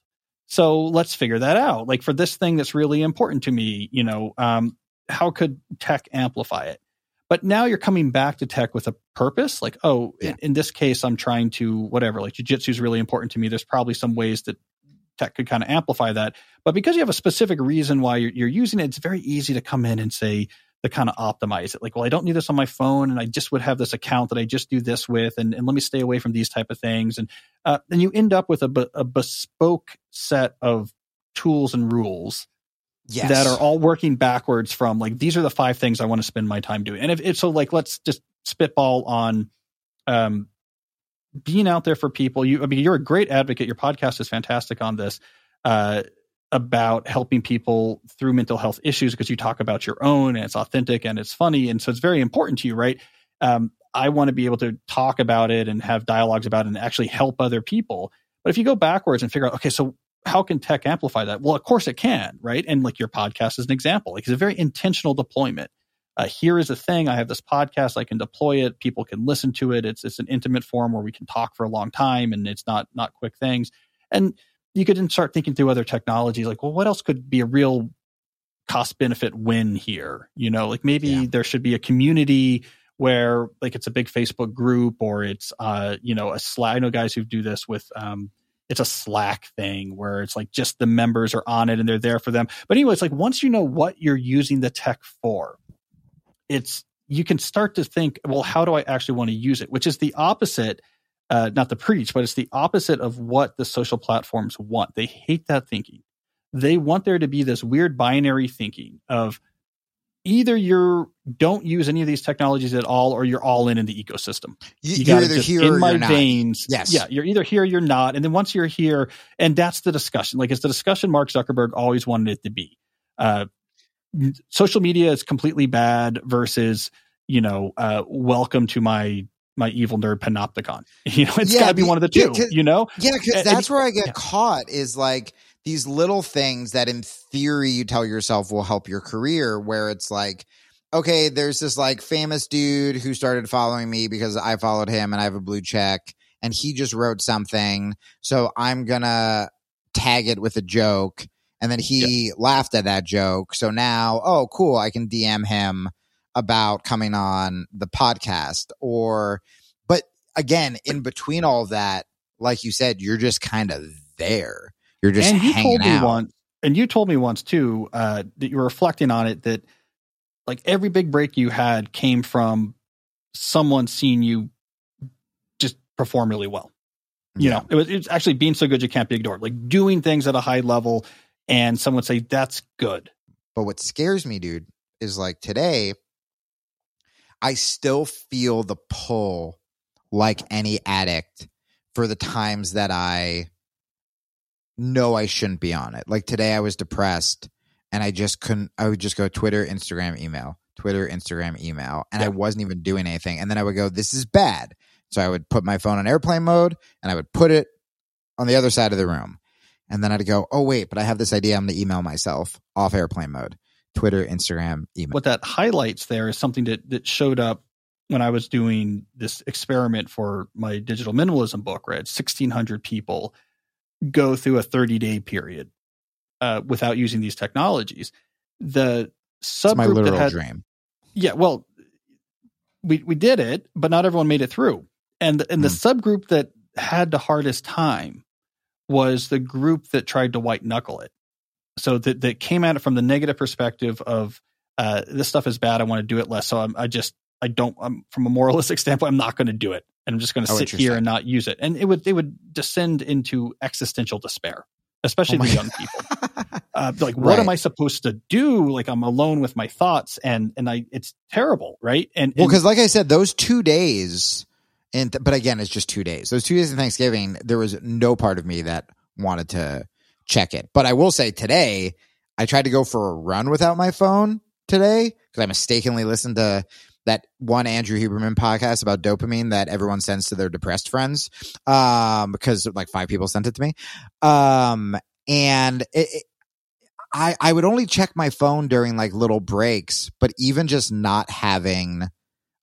So let's figure that out. Like for this thing that's really important to me, you know, um, how could tech amplify it? But now you're coming back to tech with a purpose. Like, oh, yeah. in, in, this case, I'm trying to whatever. Like jujitsu is really important to me. There's probably some ways that tech could kind of amplify that. But because you have a specific reason why you're, you're using it, it's very easy to come in and say, to kind of optimize it. Like, well, I don't need this on my phone, and I just would have this account that I just do this with, and, and let me stay away from these type of things. And uh, then you end up with a, a bespoke set of tools and rules yes. that are all working backwards from like these are the five things I want to spend my time doing. And if it's so, like, let's just spitball on um, being out there for people. You, I mean, you're a great advocate. Your podcast is fantastic on this. Uh, about helping people through mental health issues because you talk about your own and it's authentic and it's funny and so it's very important to you right um, i want to be able to talk about it and have dialogues about it and actually help other people but if you go backwards and figure out okay so how can tech amplify that well of course it can right and like your podcast is an example like it's a very intentional deployment uh, here is a thing i have this podcast i can deploy it people can listen to it it's it's an intimate forum where we can talk for a long time and it's not not quick things and you could then start thinking through other technologies like, well, what else could be a real cost benefit win here? You know, like maybe yeah. there should be a community where like it's a big Facebook group or it's uh, you know, a Slack. I know guys who do this with um it's a Slack thing where it's like just the members are on it and they're there for them. But anyway, it's like once you know what you're using the tech for, it's you can start to think, well, how do I actually want to use it? Which is the opposite uh, not the preach, but it's the opposite of what the social platforms want. They hate that thinking. They want there to be this weird binary thinking of either you don't use any of these technologies at all, or you're all in in the ecosystem. You, are either here in my veins. Yes, yeah, you're either here, or you're not, and then once you're here, and that's the discussion. Like it's the discussion Mark Zuckerberg always wanted it to be. Uh, social media is completely bad versus you know, uh, welcome to my my evil nerd panopticon. [laughs] You know, it's yeah, got to be one of the two. You know, yeah, because that's where I get yeah. caught is like these little things that, in theory, you tell yourself will help your career. Where it's like, okay, there's this like famous dude who started following me because I followed him and I have a blue check, and he just wrote something, so I'm gonna tag it with a joke. And then he laughed at that joke. So now, oh, cool. I can DM him about coming on the podcast or but again in between all that like you said you're just kind of there you're just and you told me out. once and you told me once too uh, that you were reflecting on it that like every big break you had came from someone seeing you just perform really well you yeah. know it was it's actually being so good you can't be ignored like doing things at a high level and someone say that's good but what scares me dude is like today I still feel the pull like any addict for the times that I know I shouldn't be on it. Like today I was depressed and I just couldn't I would just go Twitter, Instagram, email, Twitter, Instagram, email, and yeah. I wasn't even doing anything. And then I would go, This is bad. So I would put my phone on airplane mode and I would put it on the other side of the room. And then I'd go, Oh wait, but I have this idea I'm gonna email myself off airplane mode. Twitter, Instagram, email. What that highlights there is something that that showed up when I was doing this experiment for my digital minimalism book. Right, sixteen hundred people go through a thirty day period uh, without using these technologies. The subgroup my literal that had, dream. Yeah, well, we we did it, but not everyone made it through. And and mm. the hmm. subgroup that had the hardest time was the group that tried to white knuckle it so that that came at it from the negative perspective of uh, this stuff is bad. I want to do it less. So I'm, I just I don't. I'm, from a moralistic [laughs] standpoint, I'm not going to do it, and I'm just going to oh, sit here and not use it. And it would they would descend into existential despair, especially oh the young [laughs] people. uh, like, what right. am I supposed to do? Like, I'm alone with my thoughts, and and I it's terrible, right? And well, because like I said, those two days. And but again, it's just two days. Those two days of Thanksgiving, there was no part of me that wanted to check it. But I will say today, I tried to go for a run without my phone today because I mistakenly listened to that one Andrew Huberman podcast about dopamine that everyone sends to their depressed friends. Um, because like five people sent it to me. Um, and it, it, I, I would only check my phone during like little breaks, but even just not having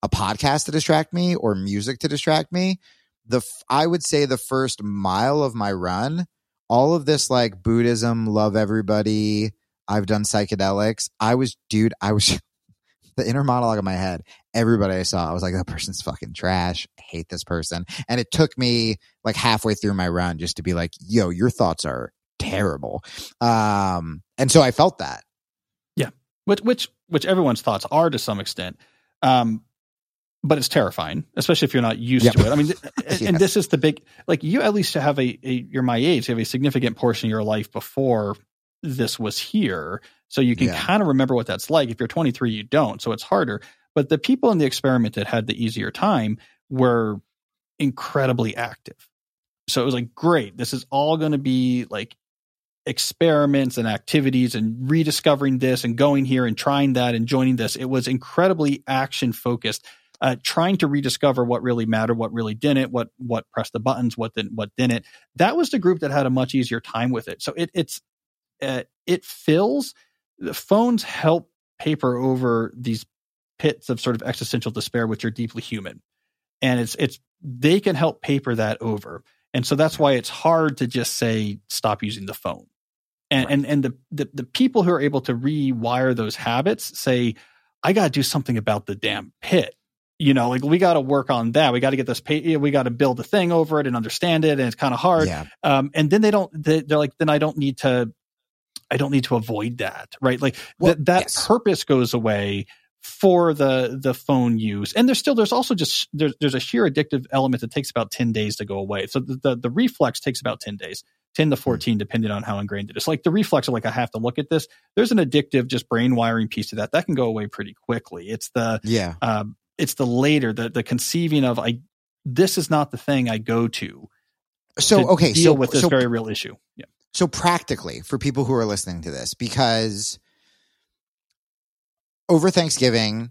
a podcast to distract me or music to distract me, the, I would say the first mile of my run all of this like Buddhism, love everybody. I've done psychedelics. I was, dude, I was [laughs] the inner monologue in my head. Everybody I saw, I was like, that person's fucking trash. I hate this person. And it took me like halfway through my run just to be like, yo, your thoughts are terrible. Um, and so I felt that. Yeah, which which which everyone's thoughts are to some extent. Um, but it's terrifying, especially if you're not used yep. to it. I mean, [laughs] yes. and this is the big like you at least have a, a you're my age, you have a significant portion of your life before this was here, so you can yeah. kind of remember what that's like. If you're 23, you don't, so it's harder. But the people in the experiment that had the easier time were incredibly active. So it was like, great, this is all going to be like experiments and activities and rediscovering this and going here and trying that and joining this. It was incredibly action focused, uh, trying to rediscover what really mattered, what really didn't, what what pressed the buttons, what didn't, what didn't. That was the group that had a much easier time with it. So it it's uh, it fills the phones help paper over these pits of sort of existential despair, which are deeply human, and it's it's they can help paper that over. And so that's why it's hard to just say stop using the phone and right. and and the, the the people who are able to rewire those habits say, I got to do something about the damn pit. You know, like we got to work on that. We got to get this pay. We got to build a thing over it and understand it, and it's kind of hard. Yeah. Um, and then they don't. They, are like, then I don't need to. I don't need to avoid that, right? Like well, th- that yes. purpose goes away for the the phone use and there's still there's also just there's there's a sheer addictive element that takes about 10 days to go away so the the, the reflex takes about 10 days 10 to hmm. 14, depending on how ingrained it is. Like the reflex of like, I have to look at this. There's an addictive, just brain wiring piece to that. That can go away pretty quickly. It's the, yeah, um, it's the later, the, the conceiving of, I, this is not the thing I go to. So, to okay. Deal so, with this so, very real issue. Yeah. So practically for people who are listening to this, because over Thanksgiving,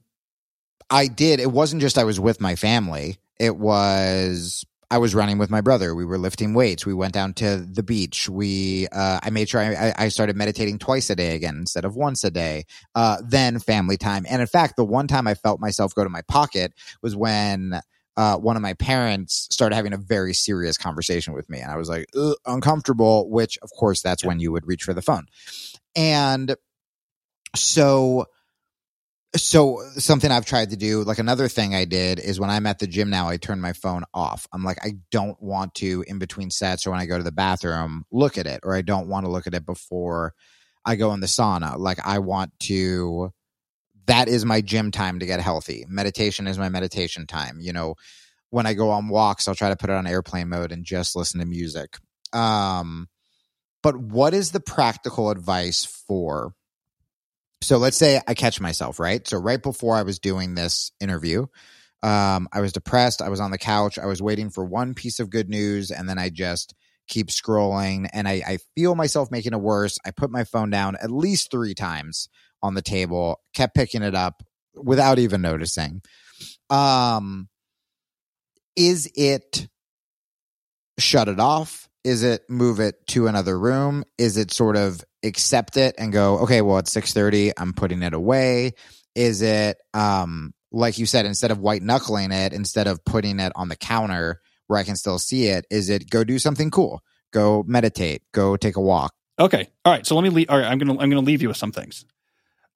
I did, it wasn't just I was with my family. It was I was running with my brother. We were lifting weights. We went down to the beach. We, uh, I made sure I, I, started meditating twice a day again instead of once a day. Uh, then family time. And in fact, the one time I felt myself go to my pocket was when, uh, one of my parents started having a very serious conversation with me. And I was like, uncomfortable, which of course that's yeah. when you would reach for the phone. And so, so something I've tried to do, like another thing I did is when I'm at the gym now, I turn my phone off. I'm like, I don't want to in between sets or when I go to the bathroom look at it, or I don't want to look at it before I go in the sauna. Like I want to. That is my gym time to get healthy. Meditation is my meditation time. You know, when I go on walks, I'll try to put it on airplane mode and just listen to music. Um, but what is the practical advice for so let's say I catch myself, right? So right before I was doing this interview, um, I was depressed. I was on the couch. I was waiting for one piece of good news, and then I just keep scrolling, and I, I feel myself making it worse. I put my phone down at least three times on the table, kept picking it up without even noticing. Um, is it shut it off? Is it move it to another room? Is it sort of accept it and go, okay, well, it's 630. I'm putting it away. Is it, um, like you said, instead of white knuckling it, instead of putting it on the counter where I can still see it, is it go do something cool? Go meditate, go take a walk. Okay. All right. So let me leave. All right. I'm going to, I'm going to leave you with some things.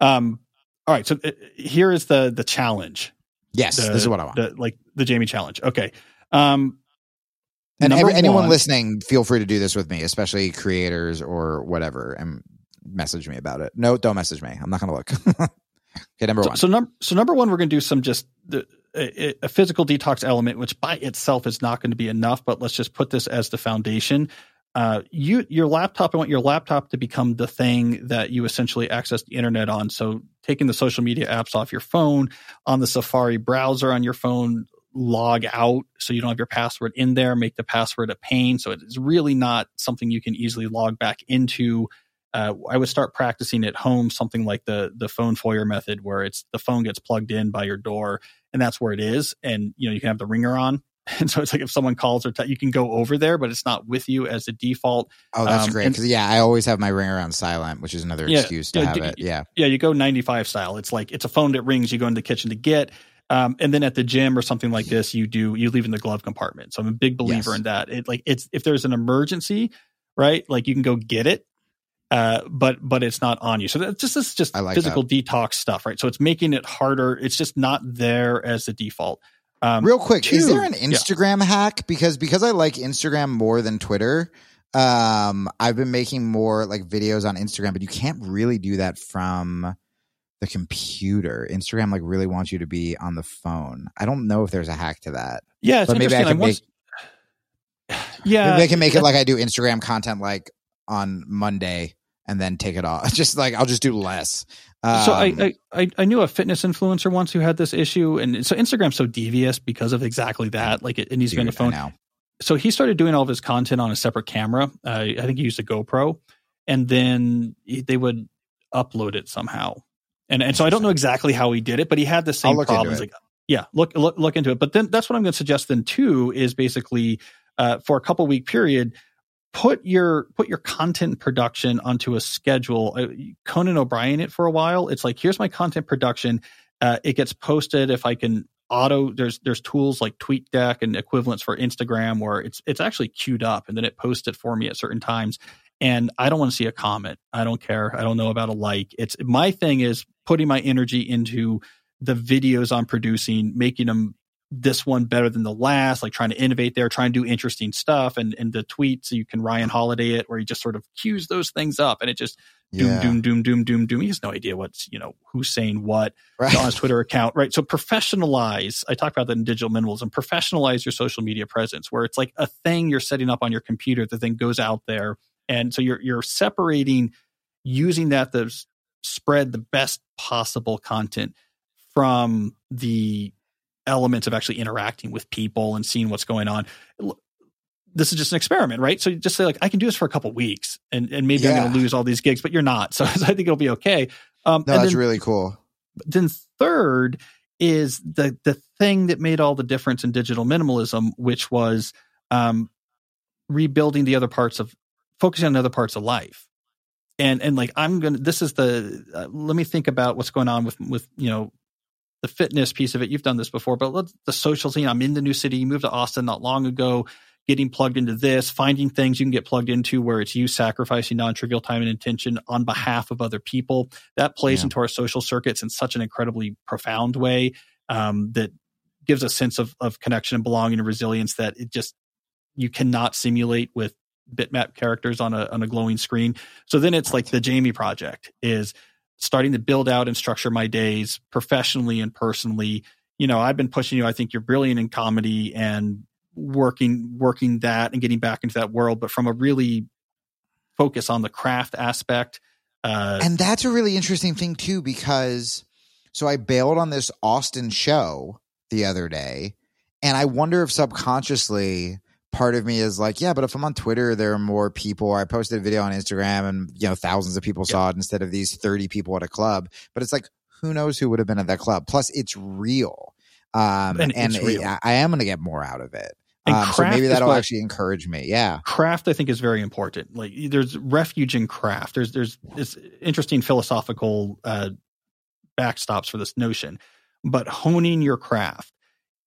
Um, all right. So uh, here is the, the challenge. Yes. The, this is what I want. The, like the Jamie challenge. Okay. Um, and every, anyone one, listening, feel free to do this with me, especially creators or whatever, and message me about it. No, don't message me. I'm not going to look. [laughs] okay, number so, one. So, number so number one, we're going to do some just the, a, a, physical detox element, which by itself is not going to be enough. But let's just put this as the foundation. Uh, you your laptop. I want your laptop to become the thing that you essentially access the internet on. So, taking the social media apps off your phone, on the Safari browser on your phone, log out so you don't have your password in there, make the password a pain. So it's really not something you can easily log back into. Uh, I would start practicing at home something like the the phone foyer method, where it's the phone gets plugged in by your door, and that's where it is, and you know you can have the ringer on, [laughs] and so it's like if someone calls or t- you can go over there, but it's not with you as a default. Oh, that's um, great because yeah, I always have my ringer on silent, which is another yeah, excuse to yeah, have d- it. Yeah, yeah, you go ninety five style. It's like it's a phone that rings. You go into the kitchen to get. Um, and then at the gym or something like this, you do you leave in the glove compartment. So I'm a big believer yes. in that. It like it's if there's an emergency, right? Like you can go get it, uh, but but it's not on you. So that's just this just like physical that. detox stuff, right? So it's making it harder. It's just not there as the default. Um, Real quick, two, is there an Instagram yeah. hack? Because because I like Instagram more than Twitter. Um, I've been making more like videos on Instagram, but you can't really do that from the computer. Instagram like really wants you to be on the phone. I don't know if there's a hack to that. Yeah, but [sighs] maybe I can make. Yeah, I can make it like I do Instagram content like on Monday and then take it off. [laughs] Just like I'll just do less. Um, so I, I I knew a fitness influencer once who had this issue, and so Instagram's so devious because of exactly that. Like it, it needs to be on the phone. So he started doing all of his content on a separate camera. Uh, I think he used a GoPro, and then he, they would upload it somehow. And and so I don't know exactly how he did it, but he had the same problems. Like, yeah, look look look into it. But then that's what I'm going to suggest. Then too is basically uh, for a couple week period put your put your content production onto a schedule. Uh, Conan O'Brien it for a while. It's like here's my content production. Uh, it gets posted if I can auto. There's there's tools like TweetDeck and equivalents for Instagram where it's it's actually queued up and then it posts it for me at certain times. And I don't want to see a comment. I don't care. I don't know about a like. It's my thing is putting my energy into the videos I'm producing, making them this one better than the last, like trying to innovate there, trying to do interesting stuff. And, and the tweets, so you can Ryan Holiday it where he just sort of queues those things up and it just doom, yeah. doom, doom, doom, doom, doom. He has no idea what's, you know, who's saying what right. on his Twitter account, right? So professionalize, I talk about that in digital minimalism, professionalize your social media presence where it's like a thing you're setting up on your computer that then goes out there. And so you're, you're separating using that to spread the best possible content from the elements of actually interacting with people and seeing what's going on. This is just an experiment, right? So you just say like, I can do this for a couple weeks, and and maybe yeah. I'm going to lose all these gigs, but you're not. So, [laughs] so I think it'll be okay. Um, no, that's then, really cool. Then third is the the thing that made all the difference in digital minimalism, which was um, rebuilding the other parts of focusing on other parts of life and and like i'm gonna this is the uh, let me think about what's going on with with you know the fitness piece of it. You've done this before, but let the social scene. I'm in the new city. You moved to Austin not long ago. Getting plugged into this, finding things you can get plugged into where it's you sacrificing non-trivial time and intention on behalf of other people. That plays yeah. into our social circuits in such an incredibly profound way um, that gives a sense of of connection and belonging and resilience that it just you cannot simulate with bitmap characters on a on a glowing screen. So then it's like the Jamie project is starting to build out and structure my days professionally and personally. You know, I've been pushing you. I think you're brilliant in comedy and working working that and getting back into that world, but from a really focus on the craft aspect. Uh, and that's a really interesting thing too, because so I bailed on this Austin show the other day, and I wonder if subconsciously part of me is like, yeah, but if I'm on Twitter, there are more people. I posted a video on Instagram and, you know, thousands of people yeah. saw it instead of these 30 people at a club. But it's like, who knows who would have been at that club? Plus, it's real. Um, and, and real. It, I am going to get more out of it. Um, so maybe that'll actually encourage me. Yeah. Craft, I think, is very important. Like there's refuge in craft. There's, there's this interesting philosophical, uh, backstops for this notion, but honing your craft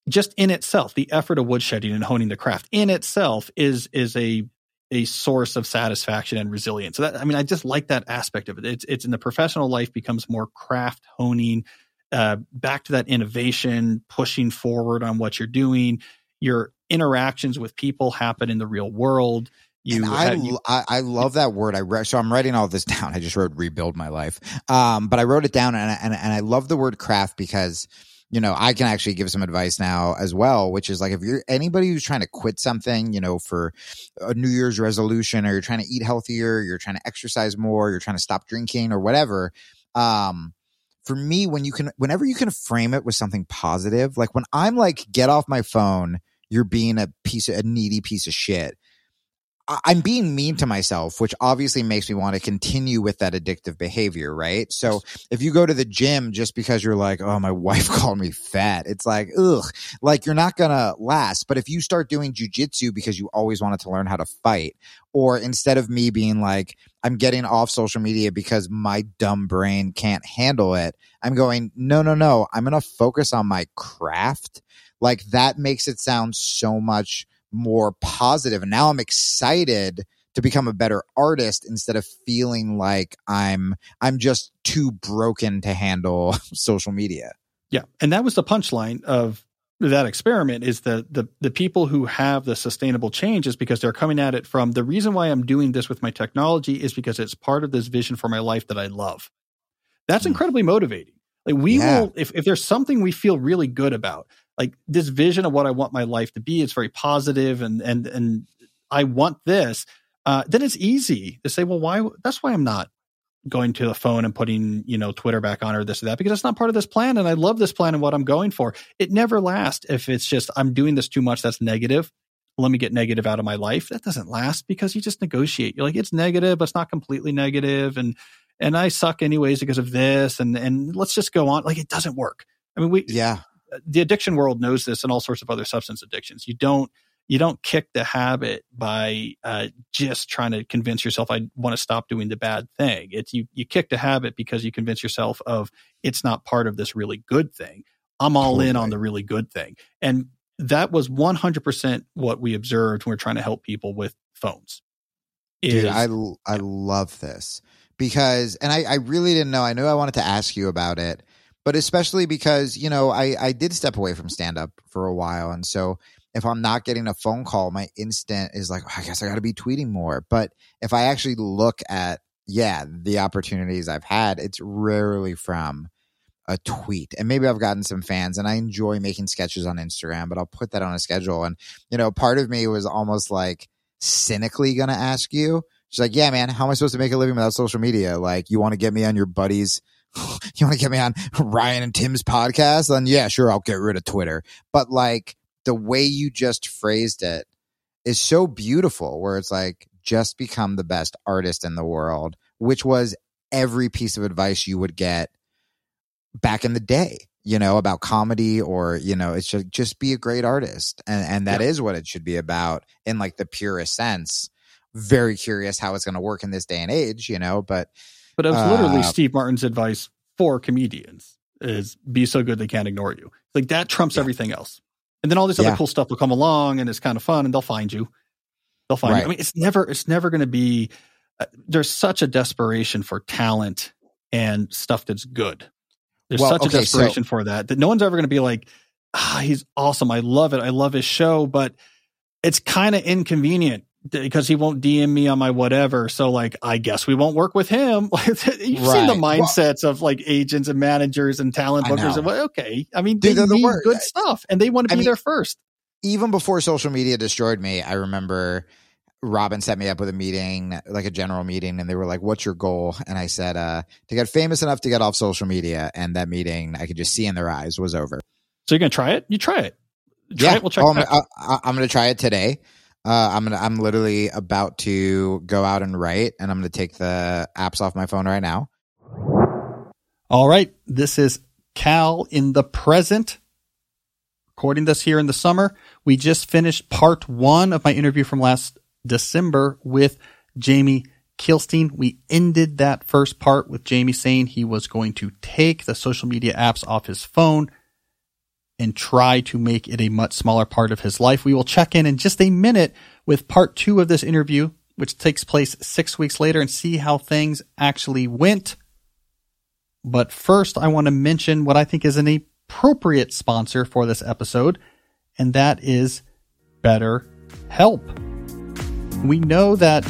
just in itself, the effort of woodshedding and honing the craft in itself is is a a source of satisfaction and resilience. So that, I mean, I just like that aspect of it. It's it's in the professional life becomes more craft honing, uh, back to that innovation, pushing forward on what you're doing. Your interactions with people happen in the real world. You, I, you, I, I love that word. I read, so I'm writing all this [laughs] down. I just wrote rebuild my life. Um, but I wrote it down and, and, and I love the word craft because you know, I can actually give some advice now as well, which is like if you're anybody who's trying to quit something, you know, for a New Year's resolution or you're trying to eat healthier, you're trying to exercise more, you're trying to stop drinking or whatever. Um, for me, when you can, whenever you can frame it with something positive, like when I'm like, get off my phone, you're being a piece of a needy piece of shit. I'm being mean to myself, which obviously makes me want to continue with that addictive behavior, right? So if you go to the gym just because you're like, oh, my [laughs] wife called me fat, it's like, ugh, like you're not gonna last. But if you start doing jujitsu because you always wanted to learn how to fight, or instead of me being like, I'm getting off social media because my dumb brain can't handle it, I'm going, no, no, no, I'm gonna focus on my craft. Like that makes it sound so much more positive. And now I'm excited to become a better artist instead of feeling like I'm I'm just too broken to handle [laughs] social media. Yeah. And that was the punchline of that experiment is the the the people who have the sustainable change is because they're coming at it from the reason why I'm doing this with my technology is because it's part of this vision for my life that I love. That's mm. incredibly motivating. Like we yeah. will if if there's something we feel really good about, like this vision of what I want my life to be, it's very positive and and and I want this, uh, then it's easy to say, well, why that's why I'm not going to the phone and putting, you know, Twitter back on or this or that because it's not part of this plan. And I love this plan and what I'm going for. It never lasts if it's just, I'm doing this too much. That's negative. Let me get negative out of my life. That doesn't last because you just negotiate. You're like, it's negative, but it's not completely. And, and I suck anyways because of this. And, and let's just go on. Like it doesn't work. I mean, we, yeah, the addiction world knows this and all sorts of other substance addictions. You don't, you don't kick the habit by uh, just trying to convince yourself I want to stop doing the bad thing. It's you you kick the habit because you convince yourself of it's not part of this really good thing. I'm all totally. in on the really good thing, and that was 100% what we observed when we're trying to help people with phones. Is, Dude, I I love this because, and I I really didn't know. I knew I wanted to ask you about it, but especially because you know I I did step away from stand up for a while, and so if I'm not getting a phone call, my instant is like, oh, I guess I got to be tweeting more. But if I actually look at, yeah, the opportunities I've had, it's rarely from a tweet. And maybe I've gotten some fans and I enjoy making sketches on Instagram, but I'll put that on a schedule. And, you know, part of me was almost like cynically to ask you. She's like, yeah, man, how am I supposed to make a living without social media? Like, you want to get me on your buddies? [laughs] you want to get me on Ryan and Tim's podcast? Then yeah, sure, I'll get rid of Twitter. But like, the way you just phrased it is so beautiful where it's like just become the best artist in the world which was every piece of advice you would get back in the day you know about comedy or you know it's should just be a great artist and and that yeah. is what it should be about in like the purest sense very curious how it's going to work in this day and age you know but but it was uh, literally steve martin's advice for comedians is be so good they can't ignore you like that trumps yeah. everything else and then all this yeah. other cool stuff will come along and it's kind of fun and they'll find you. They'll find right. you. I mean, it's never, it's never going to be, uh, there's such a desperation for talent and stuff that's good. There's well, such okay, a desperation so, for that that no one's ever going to be like, ah, he's awesome. I love it. I love his show, but it's kind of inconvenient because he won't DM me on my whatever. So like, I guess we won't work with him. [laughs] You've seen the mindsets well, of like agents and managers and talent bookers. And, well, okay, I mean, they, they need the good stuff and they want to be mean, there first. Even before social media destroyed me, I remember Robin set me up with a meeting, like a general meeting, and they were like, "What's your goal?" And I said, uh, "To get famous enough to get off social media." And that meeting, I could just see in their eyes, was over. So you're gonna try it? You try it. Try yeah, it, we'll check. Oh, I'm, I, I'm gonna try it today. Uh, I'm gonna. I'm literally about to go out and write, and I'm gonna take the apps off my phone right now. All right, this is Cal in the present. Recording this here in the summer. We just finished part one of my interview from last December with Jamie Kilstein. We ended that first part with Jamie saying he was going to take the social media apps off his phone and try to make it a much smaller part of his life. We will check in in just a minute with part two of this interview, which takes place six weeks later, and see how things actually went. But first, I want to mention what I think is an appropriate sponsor for this episode, and that is Better Help. We know that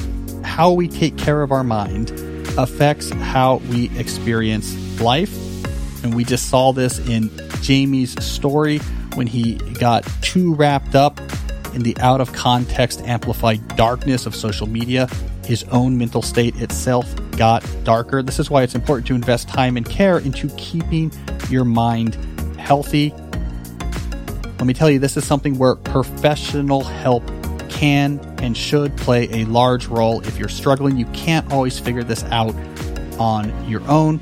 how we take care of our mind affects how we experience life. And we just saw this in Jamie's story when he got too wrapped up in the out of context amplified darkness of social media. His own mental state itself got darker. This is why it's important to invest time and care into keeping your mind healthy. Let me tell you, this is something where professional help can and should play a large role. If you're struggling, you can't always figure this out on your own.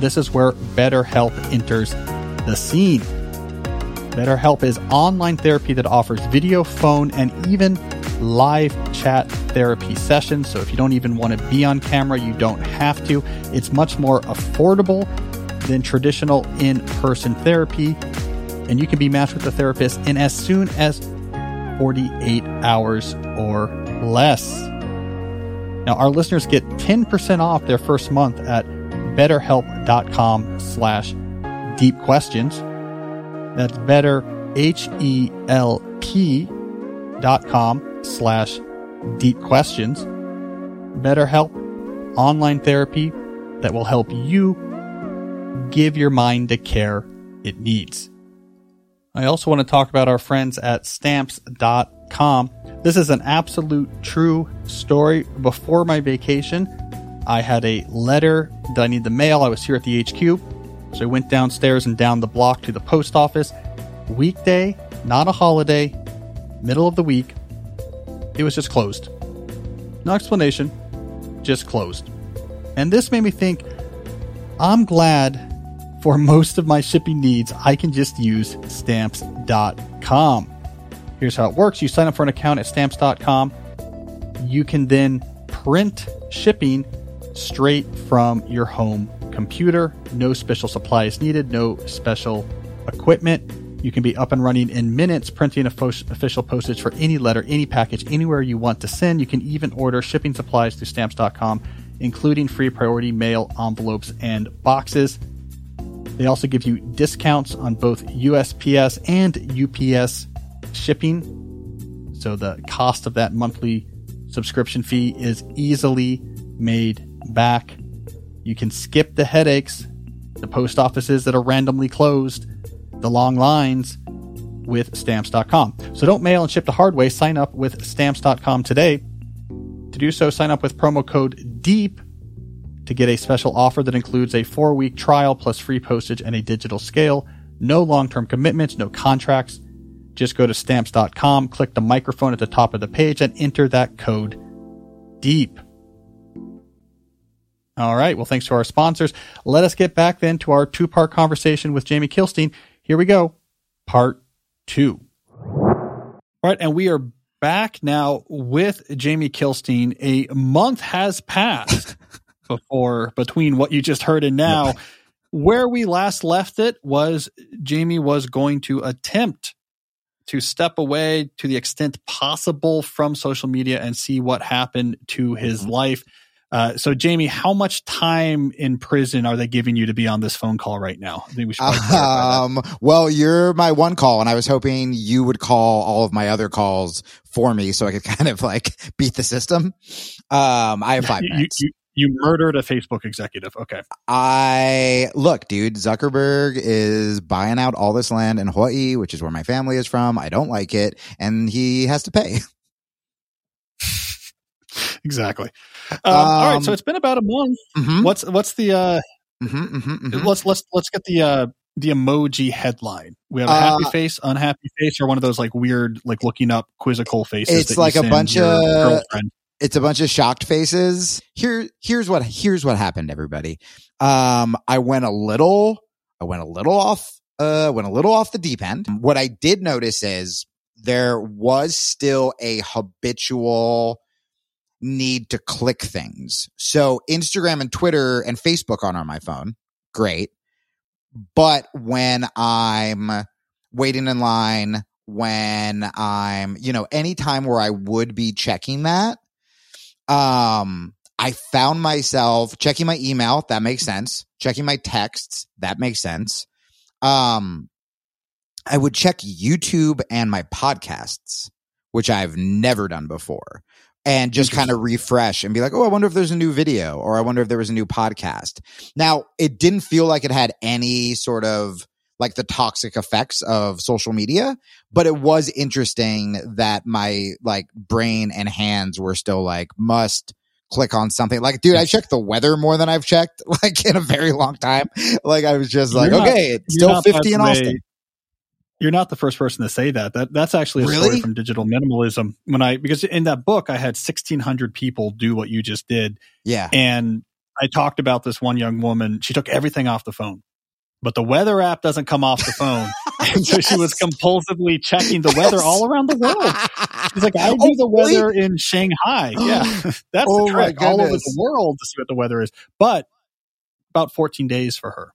This is where Better BetterHelp enters the scene. BetterHelp is online therapy that offers video, phone, and even live chat therapy sessions. So if you don't even want to be on camera, you don't have to. It's much more affordable than traditional in person therapy. And you can be matched with a therapist in as soon as 48 hours or less. Now, our listeners get 10% off their first month at betterhelp.com slash deep questions. That's better, H-E-L-P dot com slash deep questions. BetterHelp, online therapy that will help you give your mind the care it needs. I also want to talk about our friends at stamps.com. This is an absolute true story. Before my vacation, I had a letter that I needed to mail. I was here at the HQ. So I went downstairs and down the block to the post office. Weekday, not a holiday, middle of the week. It was just closed. No explanation, just closed. And this made me think I'm glad for most of my shipping needs, I can just use stamps.com. Here's how it works you sign up for an account at stamps.com. You can then print shipping straight from your home computer. No special supplies needed, no special equipment. You can be up and running in minutes, printing official postage for any letter, any package, anywhere you want to send. You can even order shipping supplies through stamps.com, including free priority mail envelopes and boxes. They also give you discounts on both USPS and UPS shipping. So the cost of that monthly subscription fee is easily made back. You can skip the headaches, the post offices that are randomly closed, the long lines with stamps.com. So don't mail and ship the hard way. Sign up with stamps.com today. To do so, sign up with promo code DEEP to get a special offer that includes a four week trial plus free postage and a digital scale. No long term commitments, no contracts. Just go to stamps.com, click the microphone at the top of the page, and enter that code DEEP. All right. Well, thanks to our sponsors. Let us get back then to our two part conversation with Jamie Kilstein. Here we go. Part two. All right. And we are back now with Jamie Kilstein. A month has passed [laughs] before between what you just heard and now. Where we last left it was Jamie was going to attempt to step away to the extent possible from social media and see what happened to his mm-hmm. life. Uh, so, Jamie, how much time in prison are they giving you to be on this phone call right now? I think we should. Um, well, you're my one call, and I was hoping you would call all of my other calls for me, so I could [laughs] kind of like beat the system. Um, I have five minutes. You, you, you murdered a Facebook executive. Okay. I look, dude. Zuckerberg is buying out all this land in Hawaii, which is where my family is from. I don't like it, and he has to pay. [laughs] [laughs] exactly. Um, um, all right, so um, it's been about a month. Mm-hmm. What's what's the uh, mm-hmm, mm-hmm, mm-hmm, let's let's let's get the uh, the emoji headline. We have a happy uh, face, unhappy face, or one of those like weird like looking up quizzical faces. It's like a bunch of girlfriend. it's a bunch of shocked faces. Here here's what here's what happened, everybody. Um, I went a little I went a little off uh went a little off the deep end. What I did notice is there was still a habitual need to click things. So Instagram and Twitter and Facebook on on my phone, great. But when I'm waiting in line, when I'm, you know, anytime where I would be checking that, um, I found myself checking my email. That makes sense. Checking my texts. That makes sense. Um, I would check YouTube and my podcasts, which I've never done before and just kind of refresh and be like, oh, I wonder if there's a new video or I wonder if there was a new podcast. Now, it didn't feel like it had any sort of like the toxic effects of social media, but it was interesting that my like brain and hands were still like must click on something. Like, dude, I checked the weather more than I've checked [laughs] like in a very long time. Like I was just like, not, okay, it's still 50 in Austin. You're not the first person to say that. That that's actually a really? story from digital minimalism. When I because in that book I had 1600 people do what you just did. Yeah. And I talked about this one young woman. She took everything off the phone. But the weather app doesn't come off the phone. [laughs] and so she was compulsively checking the weather all around the world. She's like, I [laughs] oh, do oh, the weather really? in Shanghai. [gasps] Yeah. [laughs] That's oh, the trick. All over the world to see what the weather is. But about 14 days for her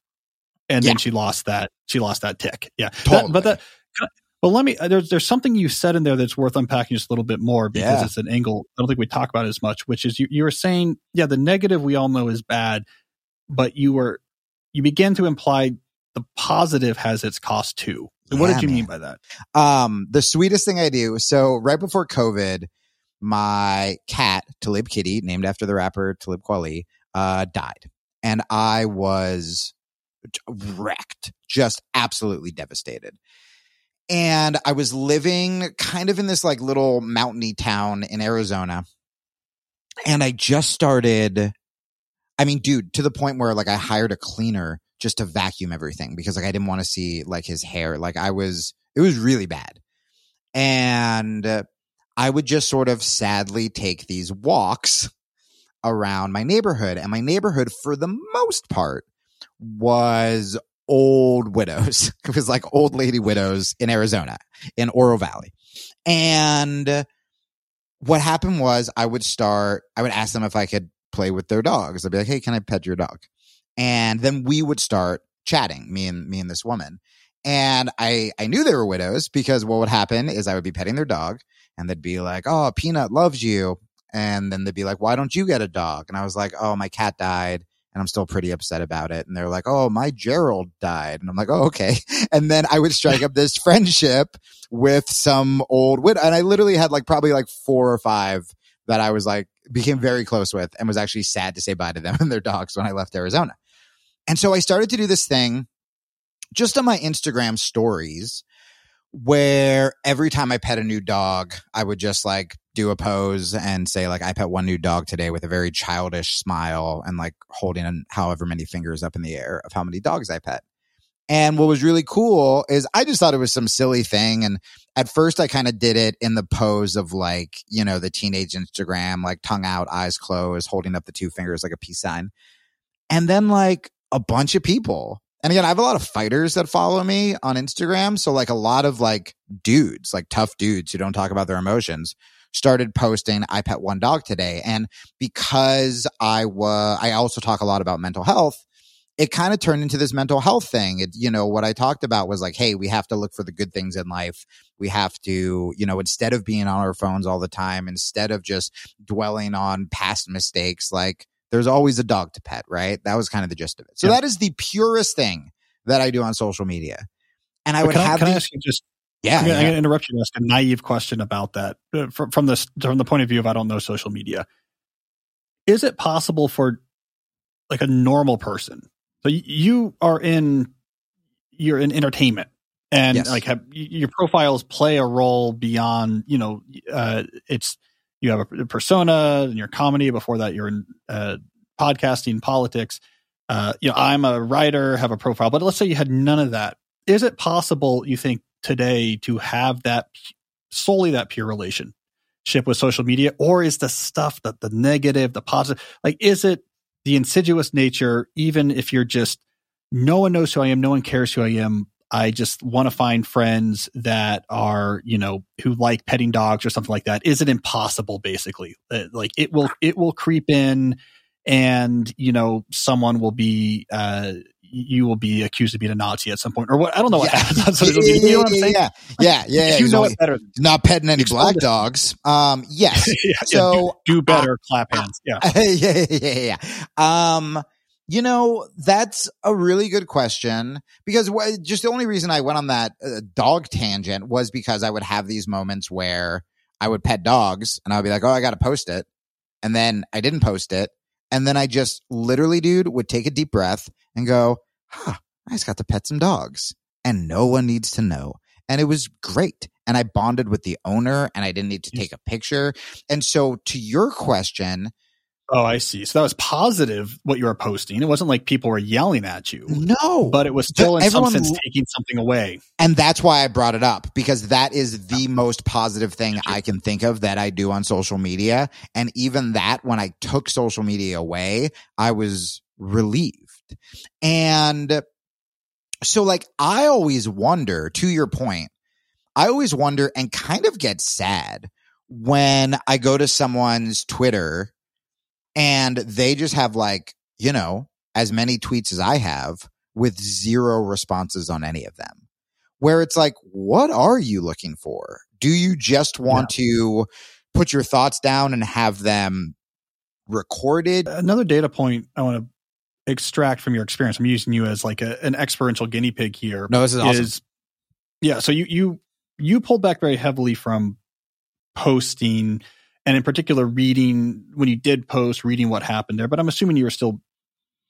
and yeah. then she lost that she lost that tic. Yeah, totally. That, but that. But let me. There's there's something you said in there that's worth unpacking just a little bit more because yeah. it's an angle I don't think we talk about as much. Which is you you were saying yeah the negative we all know is bad, but you were you began to imply the positive has its cost too. So what Yeah, did you man. mean by that? Um, the sweetest thing I do. So right before COVID, my cat Talib Kitty, named after the rapper Talib Kweli, uh, died, and I was wrecked, just absolutely devastated. And I was living kind of in this like little mountainy town in Arizona, and I just started. I mean, dude, to the point where like I hired a cleaner just to vacuum everything because like I didn't want to see like his hair. Like I was, it was really bad. And uh, I would just sort of sadly take these walks around my neighborhood. And my neighborhood, for the most part, was old widows. [laughs] it was like old lady widows in Arizona, in Oro Valley. And what happened was I would start, I would ask them if I could play with their dogs. I'd be like, hey, can I pet your dog? And then we would start chatting, me and me and this woman. And I I knew they were widows because what would happen is I would be petting their dog and they'd be like, "Oh, Peanut loves you." And then they'd be like, "Why don't you get a dog?" And I was like, "Oh, my cat died." And I'm still pretty upset about it. And they're like, "Oh, my Gerald died." And I'm like, "Oh, okay." [laughs] And then I would strike up this friendship with some old widow. And I literally had like probably like four or five that I was like became very close with and was actually sad to say bye to them [laughs] and their dogs when I left Arizona. And so I started to do this thing just on my Instagram stories where every time I pet a new dog, I would just like do a pose and say like I pet one new dog today with a very childish smile and like holding however many fingers up in the air of how many dogs I pet. And what was really cool is I just thought it was some silly thing. And at first I kind of did it in the pose of like, you know, the teenage Instagram, like tongue out, eyes closed, holding up the two fingers like a peace sign. And then like a bunch of people. And again, I have a lot of fighters that follow me on Instagram. So like a lot of like dudes, like tough dudes who don't talk about their emotions started posting I pet one dog today. And because I was, I also talk a lot about mental health it kind of turned into this mental health thing. It, you know, what I talked about was like, hey, we have to look for the good things in life. We have to, you know, instead of being on our phones all the time, instead of just dwelling on past mistakes, like there's always a dog to pet, right? That was kind of the gist of it. So Yeah. that is the purest thing that I do on social media. And I But would can I, have can I ask you just yeah, I'm going to interrupt you and ask a naive question about that uh, from, from this from the point of view of I don't know social media. Is it possible for like a normal person? So you are in you're in entertainment and Yes. like have, your profiles play a role beyond you know uh, it's you have a persona and your comedy. Before that you're in uh, podcasting politics. Uh, you know i'm a writer have a profile but let's say you had none of that. Is it possible you think today to have that solely that pure relationship with social media? Or is the stuff that the negative the positive like is it the insidious nature even if you're just no one knows who i am no one cares who i am i just want to find friends that are you know who like petting dogs or something like that is it impossible basically Uh, like it will it will creep in and you know someone will be uh you will be accused of being a Nazi at some point, or what? I don't know what Yeah. happens on social Yeah. You know what I'm yeah, saying? yeah, yeah, yeah, yeah. you know it better. not petting any Explain black it. dogs. Um, yes. [laughs] yeah, So do, do better. clap hands. [laughs] Yeah. yeah, yeah, yeah, yeah. Um, you know, that's a really good question because just the only reason I went on that uh, dog tangent was because I would have these moments where I would pet dogs and I would be like, oh, I got to post it. And then I didn't post it. And then I just literally, dude, would take a deep breath and go, huh, I just got to pet some dogs and no one needs to know. And it was great. And I bonded with the owner and I didn't need to take a picture. And so to your question, Oh, I see. So that was positive what you were posting. It wasn't like people were yelling at you, no, but it was still in everyone- some sense taking something away. And that's why I brought it up because that is the most positive thing I can think of that I do on social media. And even that, when I took social media away, I was relieved. And so, like, I always wonder, to your point, I always wonder and kind of get sad when I go to someone's Twitter and they just have, like, you know, as many tweets as I have with zero responses on any of them where it's like, what are you looking for? Do you just want to put your thoughts down and have them recorded? Another data point I want to extract from your experience. I'm using you as like a, an experiential guinea pig here. No, this is awesome. is Yeah. So you you you pulled back very heavily from posting, and in particular, reading when you did post, reading what happened there. But I'm assuming you were still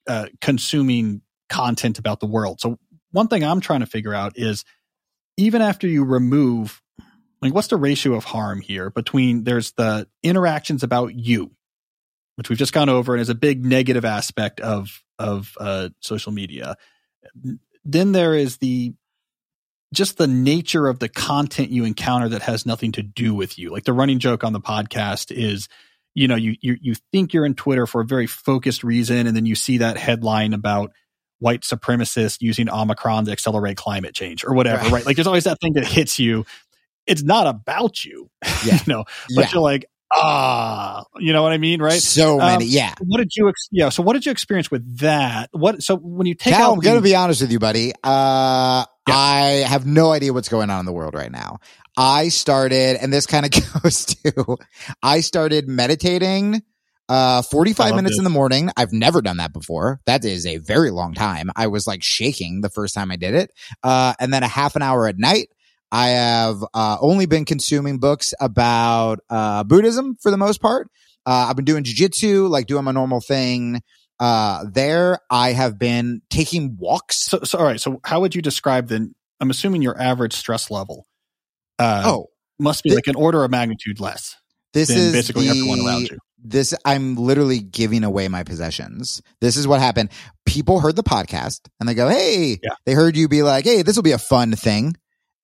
uh, consuming content about the world. So one thing I'm trying to figure out is even after you remove like what's the ratio of harm here between there's the interactions about you which we've just gone over and is a big negative aspect of of uh, social media then there is the just the nature of the content you encounter that has nothing to do with you like the running joke on the podcast is you know you you, you think you're in twitter for a very focused reason and then you see that headline about white supremacists using Omicron to accelerate climate change or whatever, right? right? Like there's always that thing that hits you. It's not about you, [laughs] yeah. you know, but yeah. you're like, ah, you know what I mean, right? So many, um, yeah. What did you, ex- yeah? So what did you experience with that? What? So when you take Cal, out, I'm going to be honest with you, buddy. Uh, I have no idea what's going on in the world right now. I started, and this kind of [laughs] goes to, I started meditating uh, 45 minutes this. in the morning. I've never done that before. That is a very long time. I was like shaking the first time I did it. Uh, and then a half an hour at night. I have uh, only been consuming books about uh, Buddhism for the most part. Uh, I've been doing jujitsu, like doing my normal thing. Uh, there, I have been taking walks. So, so, all right. So, how would you describe then? I'm assuming your average stress level. Uh, oh, must be th- like an order of magnitude less. This is basically the, everyone around you this I'm literally giving away my possessions. This is what happened. People heard the podcast and they go, Hey, yeah. they heard you be like, Hey, this will be a fun thing.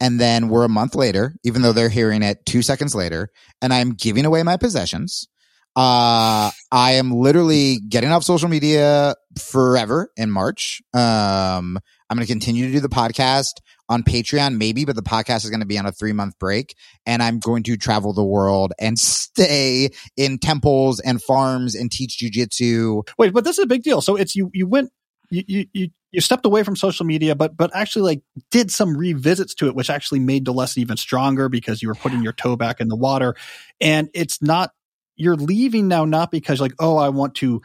And then we're a month later, even though they're hearing it two seconds later, and I'm giving away my possessions. Uh, I am literally getting off social media forever in March. Um, I'm going to continue to do the podcast on Patreon, maybe, but the podcast is going to be on a three month break. And I'm going to travel the world and stay in temples and farms and teach jujitsu. Wait, but this is a big deal. So it's you, you went, you, you, you stepped away from social media, but, but actually like did some revisits to it, which actually made the lesson even stronger because you were putting your toe back in the water. And it's not, you're leaving now, not because like, oh, I want to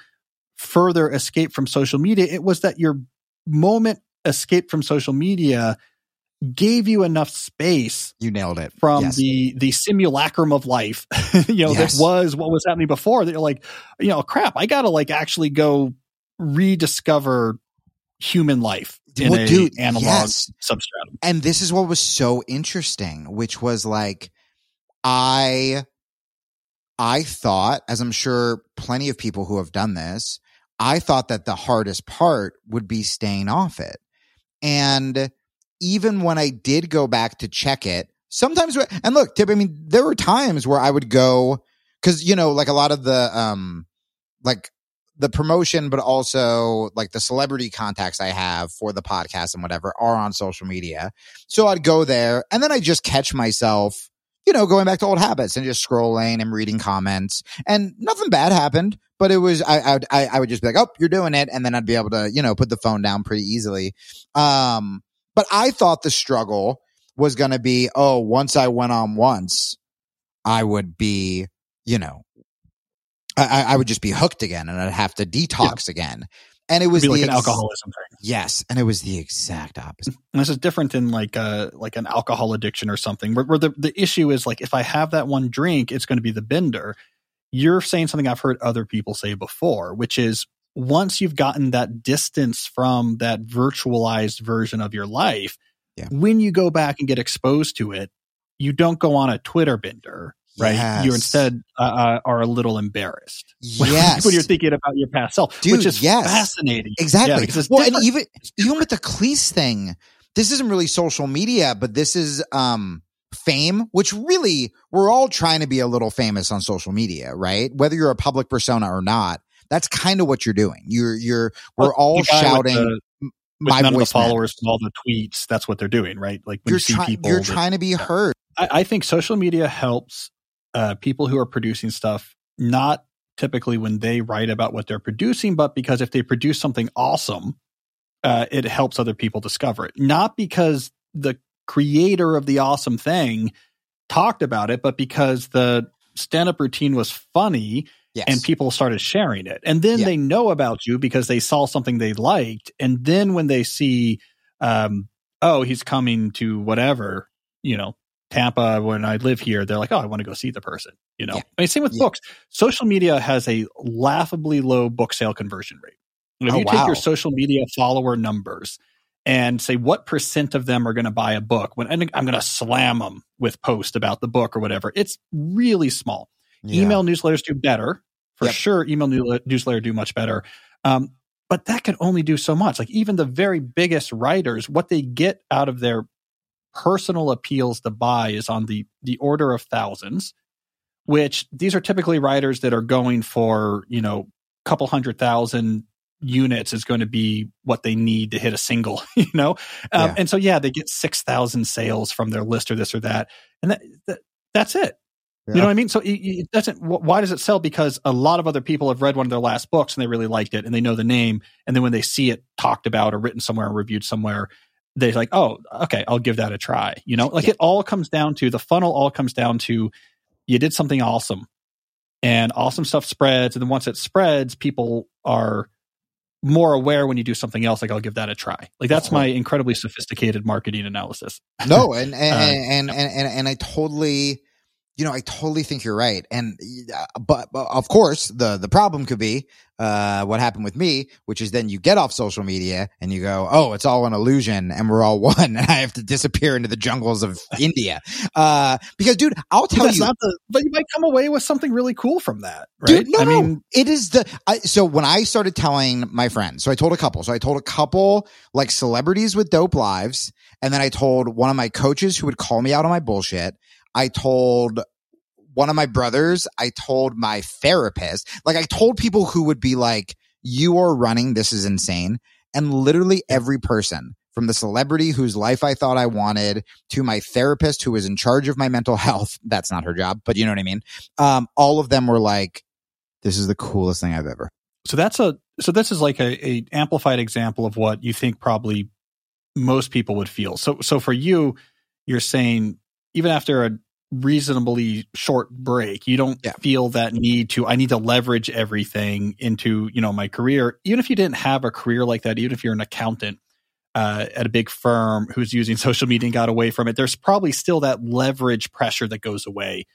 further escape from social media. It was that your moment escape from social media gave you enough space. You nailed it from yes. the the simulacrum of life. [laughs] you know, yes. that was what was happening before. That you're like, you know, crap. I got to like actually go rediscover human life in well, a dude, analog yes. substratum. And this is what was so interesting, which was like, I, I thought, as I'm sure plenty of people who have done this, I thought that the hardest part would be staying off it. And even when I did go back to check it, sometimes, and look, Tip, I mean, there were times where I would go, cause, you know, like a lot of the, um, like the promotion, but also like the celebrity contacts I have for the podcast and whatever are on social media. So I'd go there and then I just catch myself, you know, going back to old habits and just scrolling and reading comments and nothing bad happened, but it was, I, I, I would just be like, Oh, you're doing it. And then I'd be able to, you know, put the phone down pretty easily. Um, but I thought the struggle was going to be, oh, once I went on once, I would be, you know, I, I would just be hooked again and I'd have to detox yeah. again. And it was like ex- an alcoholism thing. Yes, and it was the exact opposite. And this is different than like a uh, like an alcohol addiction or something, where, where the the issue is like if I have that one drink, it's going to be the bender. You're saying something I've heard other people say before, which is once you've gotten that distance from that virtualized version of your life, yeah. when you go back and get exposed to it, you don't go on a Twitter bender, right? Yes. You instead uh, uh are a little embarrassed. [laughs] Yes. when you're thinking about your past self, Dude, which is yes. fascinating. Exactly. Yeah, well, and even, even with the Cleese thing, this isn't really social media, but this is, um, fame, which really we're all trying to be a little famous on social media, right? Whether you're a public persona or not that's kind of what you're doing. You're you're we're well, all shouting. With none of the followers from all the tweets, that's what they're doing, right? Like when you're you see try, people, you're that, trying to be heard. I, I think social media helps uh, people who are producing stuff not typically when they write about what they're producing, but because if they produce something awesome, uh, it helps other people discover it. Not because the creator of the awesome thing talked about it, but because the stand up routine was funny Yes. And people started sharing it. And then yeah. they know about you because they saw something they liked. And then when they see um, oh, he's coming to whatever, you know, Tampa when I live here, they're like, oh, I want to go see the person. You know, yeah. I mean, same with yeah. books. Social media has a laughably low book sale conversion rate. If oh, you wow. take your social media follower numbers and say what percent of them are going to buy a book, when I'm going to slam them with post about the book or whatever, it's really small. Yeah. Email newsletters do better for yep. sure. Email newsletter do much better. Um, but that can only do so much. Like even the very biggest writers, what they get out of their personal appeals to buy is on the the order of thousands which these are typically writers that are going for you know a couple hundred thousand units is going to be what they need to hit a single [laughs] you know um, yeah. and so yeah they get 6000 sales from their list or this or that and that, that that's it yeah. you know what i mean so it, it, doesn't why does it sell because a lot of other people have read one of their last books and they really liked it and they know the name and then when they see it talked about or written somewhere or reviewed somewhere they're like, oh, okay, I'll give that a try. You know, like yeah. it all comes down to the funnel, all comes down to you did something awesome and awesome stuff spreads. And then once it spreads, people are more aware when you do something else. Like, I'll give that a try. Like, that's my incredibly sophisticated marketing analysis. No, [laughs] and, and, uh, and, and, and, and I totally, you know, I totally think you're right. And, uh, but, but, of course, the, the problem could be, uh, what happened with me, which is then you get off social media and you go, Oh, it's all an illusion and we're all [laughs] one. And I have to disappear into the jungles of [laughs] India. Uh, because dude, I'll tell you, the, but you might come away with something really cool from that. Right. Dude, no, I no, mean, it is the, I, so when I started telling my friends, so I told a couple, so I told a couple like celebrities with dope lives. And then I told one of my coaches who would call me out on my bullshit. I told one of my brothers, I told my therapist, like I told people who would be like, you are running. This is insane. And literally every person from the celebrity whose life I thought I wanted to my therapist who was in charge of my mental [laughs] health. That's not her job, but you know what I mean? Um, all of them were like, this is the coolest thing I've ever. So that's a, so this is like a, a amplified example of what you think probably most people would feel. So, so for you, you're saying even after a reasonably short break. You don't yeah. feel that need to, I need to leverage everything into, you know, my career. Even if you didn't have a career like that, even if you're an accountant uh, at a big firm who's using [laughs] social media and got away from it, there's probably still that leverage pressure that goes away.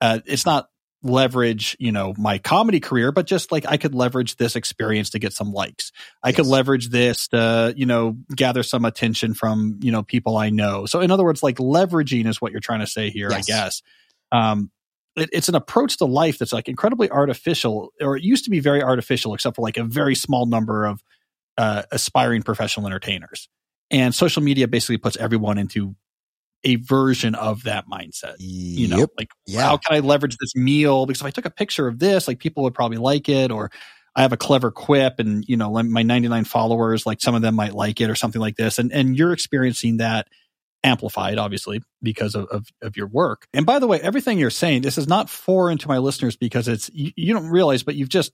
Uh, it's not leverage, you know, my comedy career, but just like I could leverage this experience to get some likes. I yes. could leverage this to, you know, gather some attention from, you know, people I know. So in other words, like leveraging is what you're trying to say here, yes. I guess. Um, it, it's an approach to life that's like incredibly artificial, or it used to be very artificial, except for like a very small number of uh, aspiring professional entertainers. And social media basically puts everyone into a version of that mindset. You know, yep. like yeah. how can I leverage this meal? Because if I took a picture of this, like people would probably like it, or I have a clever quip, and you know, my 99 followers, like some of them might like it, or something like this. And and you're experiencing that amplified, obviously, because of, of, of your work. And by the way, everything you're saying, this is not foreign to my listeners because it's you, you don't realize, but you've just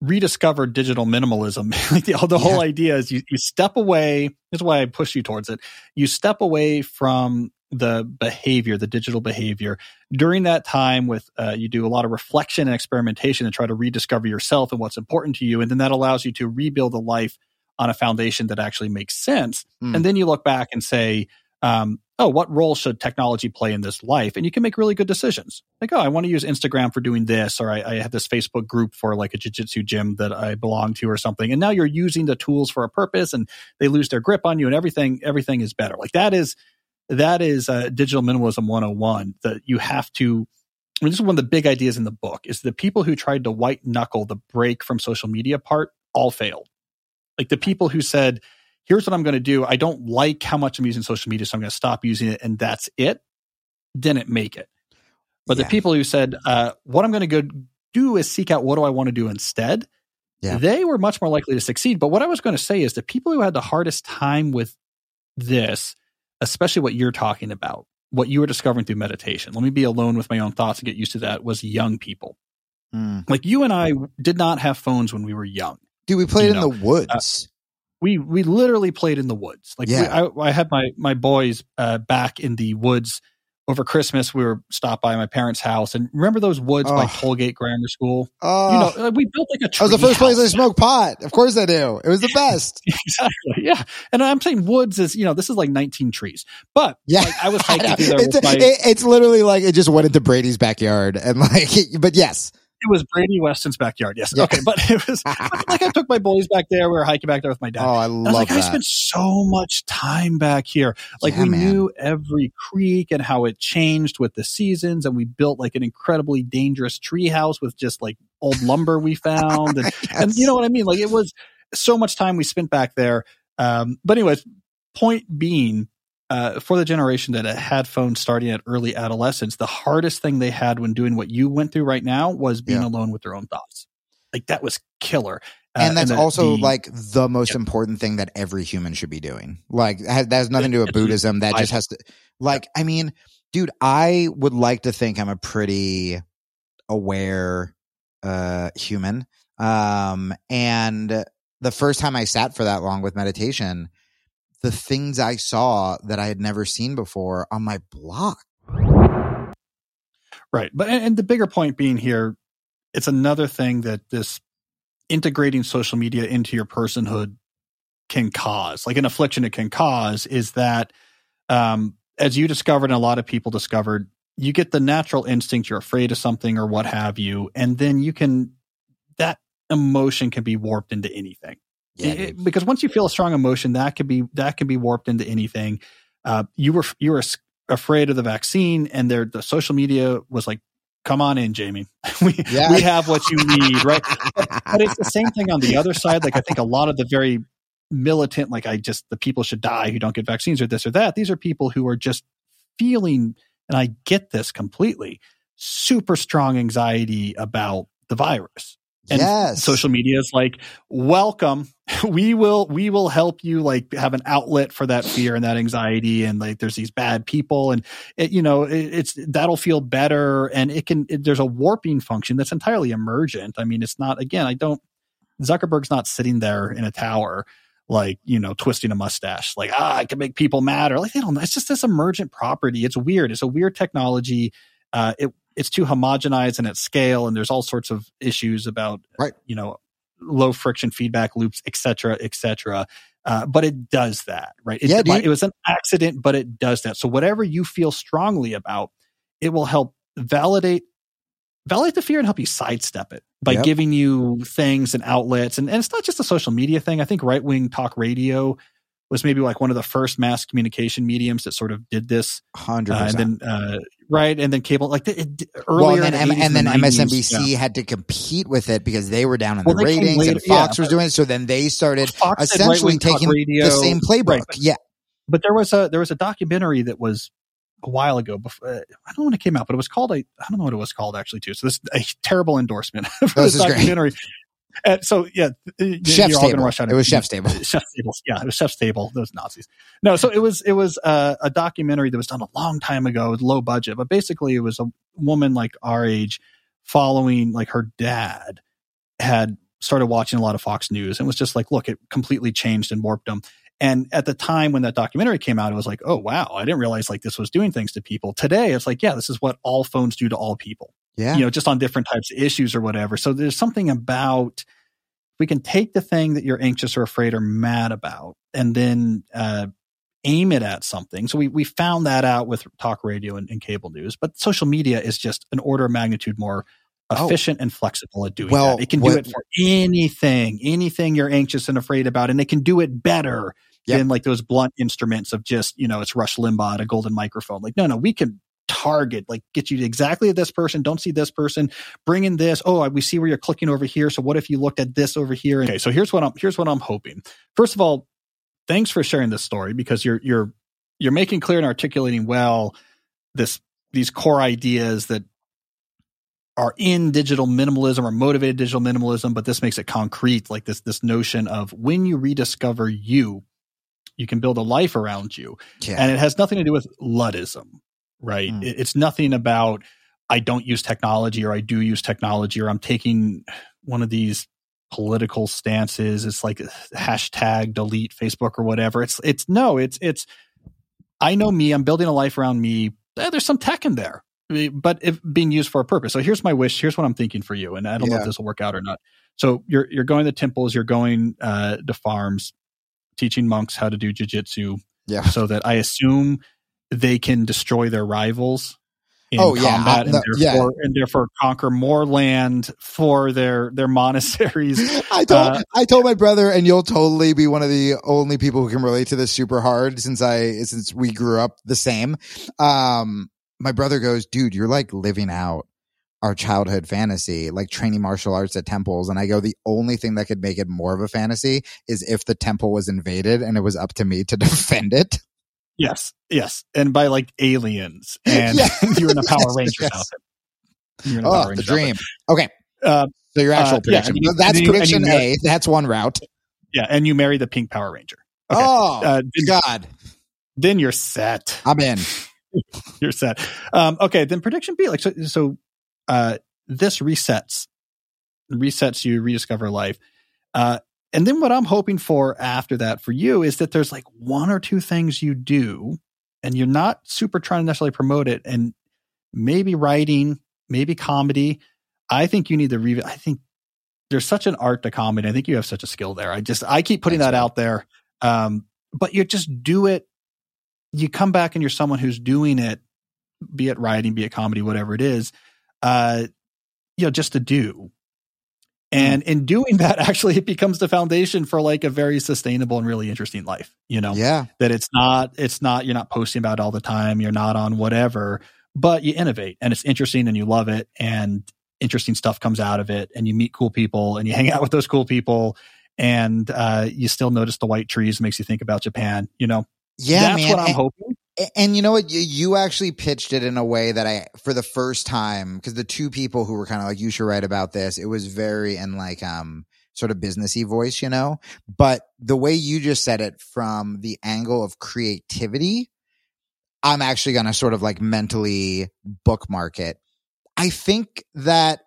rediscovered digital minimalism. [laughs] like the, the yeah. whole idea is you, you step away. This is why I push you towards it. You step away from the behavior, the digital behavior. During that time, with uh, you do a lot of reflection and experimentation and try to rediscover yourself and what's important to you, and then that allows you to rebuild a life on a foundation that actually makes sense. Mm. And then you look back and say, um, "Oh, what role should technology play in this life?" And you can make really good decisions. Like, "Oh, I want to use Instagram for doing this, or I, I have this Facebook group for like a jiu-jitsu gym that I belong to, or something." And now you're using the tools for a purpose, and they lose their grip on you, and everything everything is better. Like that is that is uh, digital minimalism 101 that you have to I mean, this is one of the big ideas in the book is the people who tried to white knuckle the break from social media part all failed. Like the people who said, here's what I'm going to do. I don't like how much I'm using social media, so I'm going to stop using it. And that's it. Didn't make it. But yeah. the people who said, uh, what I'm going to go do is seek out what do I want to do instead. Yeah. They were much more likely to succeed. But what I was going to say is the people who had the hardest time with this especially what you're talking about, what you were discovering through meditation. Let me be alone with my own thoughts and get used to that was young people. Mm. Like you and I did not have phones when we were young. Dude, we played in know? the woods. Uh, we we literally played in the woods. Like yeah. we, I, I, had my my boys uh, back in the woods over Christmas, we were stopped by my parents' house, and remember those woods by Oh. Tollgate Grammar School? Oh, you know, like, we built like a. that was the first place I smoked pot. Of course I do. It was the [laughs] best. exactly. Yeah, and I'm saying woods is you know this is like 19 trees, but Yeah. like, I was [laughs] hiking there It's, my. it- it's literally like it just went into Brady's backyard and like, [laughs] but yes, It was Brady Weston's backyard. Yes. Yeah. Okay. But it was [laughs] like I took my boys back there. We were hiking back there with my dad. oh, I And I was love like, I spent so much time back here. Like Yeah, we man. knew every creek and how it changed with the seasons, and we built like an incredibly dangerous tree house with just like old lumber we found, and, [laughs] and you know what I mean. Like it was so much time we spent back there. Um, but anyways, point being, uh, for the generation that had phones starting at early adolescence, the hardest thing they had when doing what you went through right now was being Yeah. alone with their own thoughts. Like that was killer. Uh, and that's the- also the- like the most important thing that every human should be doing. Like that has nothing to do with [laughs] Buddhism. That just has to like I mean, dude, I would like to think I'm a pretty aware uh human. Um and the first time I sat for that long with meditation, the things I saw that I had never seen before on my block. Right. But and, the bigger point being here, it's another thing that this integrating social media into your personhood can cause. Like an affliction it can cause is that um as you discovered and a lot of people discovered, you get the natural instinct you're afraid of something or what have you, and then you can that emotion can be warped into anything. Yeah, It- because once you feel a strong emotion, that could be that can be warped into anything. Uh, you were you were afraid of the vaccine, and there the social media was like, "Come on in, Jamie. [laughs] we Yeah. we have what you need." Right, but it's the [laughs] same thing on the other side. Like I think a lot of the very militant, like I just the people should die who don't get vaccines or this or that. These are people who are just feeling, and I get this completely, super strong anxiety about the virus and yes. social media is like welcome [laughs] we will we will help you like have an outlet for that fear and that anxiety and like there's these bad people and it, you know it, it's that'll feel better and it can it, there's a warping function that's entirely emergent. I mean it's not again i don't zuckerberg's not sitting there in a tower like you know twisting a mustache like ah i can make people mad or like they don't know it's just this emergent property. It's weird. It's a weird technology. Uh it it's too homogenized and at scale and there's all sorts of issues about Right. you know low friction feedback loops et cetera et cetera. Uh, but it does that right? It, Yeah, it was an accident but it does that. So whatever you feel strongly about it will help validate validate the fear and help you sidestep it by Yep. giving you things and outlets. And, and it's not just a social media thing. I think right wing talk radio was maybe like one of the first mass communication mediums that sort of did this Hundred uh, and then uh, right and then cable like it, it, Well, earlier and then, the and then the 90s, MSNBC yeah. had to compete with it because they were down in Well, the ratings, and later, yeah, Fox was doing it. So then they started Fox essentially taking radio, the same playbook. right, but- yeah, but there was a there was a documentary that was a while ago. Before, uh, I don't know when it came out, but it was called a I don't know what it was called actually too. So this a terrible endorsement [laughs] for This this is great. documentary. And so yeah, Chef's you're all gonna Table. rush out. It was [laughs] Chef's Table. [laughs] Chef's table. Yeah, it was Chef's table. Those Nazis. No, so it was it was uh, a documentary that was done a long time ago, with low budget, but basically it was a woman like our age following like her dad had started watching a lot of Fox News and was just like, look, it completely changed and warped them. And at the time when that documentary came out, it was like, oh wow, I didn't realize like this was doing things to people. Today, it's like, yeah, this is what all phones do to all people yeah, you know, just on different types of issues or whatever. So there's something about we can take the thing that you're anxious or afraid or mad about and then uh, aim it at something. So we, we found that out with talk radio and, and cable news, but social media is just an order of magnitude more Oh. efficient and flexible at doing Well, that. It can what- do it for anything, anything you're anxious and afraid about, and it can do it better Yep. than like those blunt instruments of just, you know, it's Rush Limbaugh at a golden microphone. Like, no, no, we can target, like get you to exactly this person, don't see this person, bring in this. Oh, we see where you're clicking over here. So what if you looked at this over here? Okay, so here's what I'm here's what I'm hoping. First of all, thanks for sharing this story because you're you're you're making clear and articulating well this these core ideas that are in digital minimalism or motivated digital minimalism, but this makes it concrete, like this this notion of when you rediscover you, you can build a life around you. yeah. And it has nothing to do with Luddism, right? Mm. It- It's nothing about I don't use technology or I do use technology or I'm taking one of these political stances. It's like hashtag delete Facebook or whatever. It's it's no, it's it's I know me. I'm building a life around me. eh, there's some tech in there, but if being used for a purpose. So here's my wish. Here's what I'm thinking for you, and I don't yeah. know if this will work out or not. So you're you're going to temples, you're going uh, to farms, teaching monks how to do jujitsu. Yeah. So that I assume they can destroy their rivals in oh, combat yeah. and, therefore, yeah. and therefore conquer more land for their their monasteries. [laughs] I told uh, I told my brother, and you'll totally be one of the only people who can relate to this super hard since I since we grew up the same. Um, my brother goes, dude, you're like living out our childhood fantasy, like training martial arts at temples. And I go, the only thing that could make it more of a fantasy is if the temple was invaded and it was up to me to [laughs] defend it. Yes, yes, and by like aliens, and yeah. [laughs] you're in a [laughs] Power yes, Rangers yes. outfit. You're in a oh, Power the dream. Outfit. Okay, uh, so your actual uh, prediction. Yeah, you, That's prediction you, A. That's one route. Yeah, and you marry the pink Power Ranger. Okay. Oh uh, then, God! Then you're set. I'm in. [laughs] you're set. Um, okay, then prediction B. Like so, so uh, this resets, resets you, rediscover life. Uh, and then what I'm hoping for after that for you is that there's like one or two things you do and you're not super trying to necessarily promote it and maybe writing, maybe comedy. I think you need to re I think there's such an art to comedy. I think you have such a skill there. I just I keep putting that out there. Um, but you just do it. You come back and you're someone who's doing it, be it writing, be it comedy, whatever it is. Uh, you know, just to do. And in doing that, [laughs] actually, it becomes the foundation for like a very sustainable and really interesting life. You know, yeah, that it's not, it's not, you're not posting about all the time. You're not on whatever, but you innovate and it's interesting and you love it and interesting stuff comes out of it and you meet cool people and you hang out [laughs] with those cool people and uh, you still notice the white trees makes you think about Japan. You know, yeah, that's man. what I'm and, hoping and you know what? You actually pitched it in a way that I, for the first time, because the two people who were kind of like, you should write about this, it was very in like, um, sort of businessy voice, you know? But the way you just said it from the angle of creativity, I'm actually going to sort of like mentally bookmark it. I think that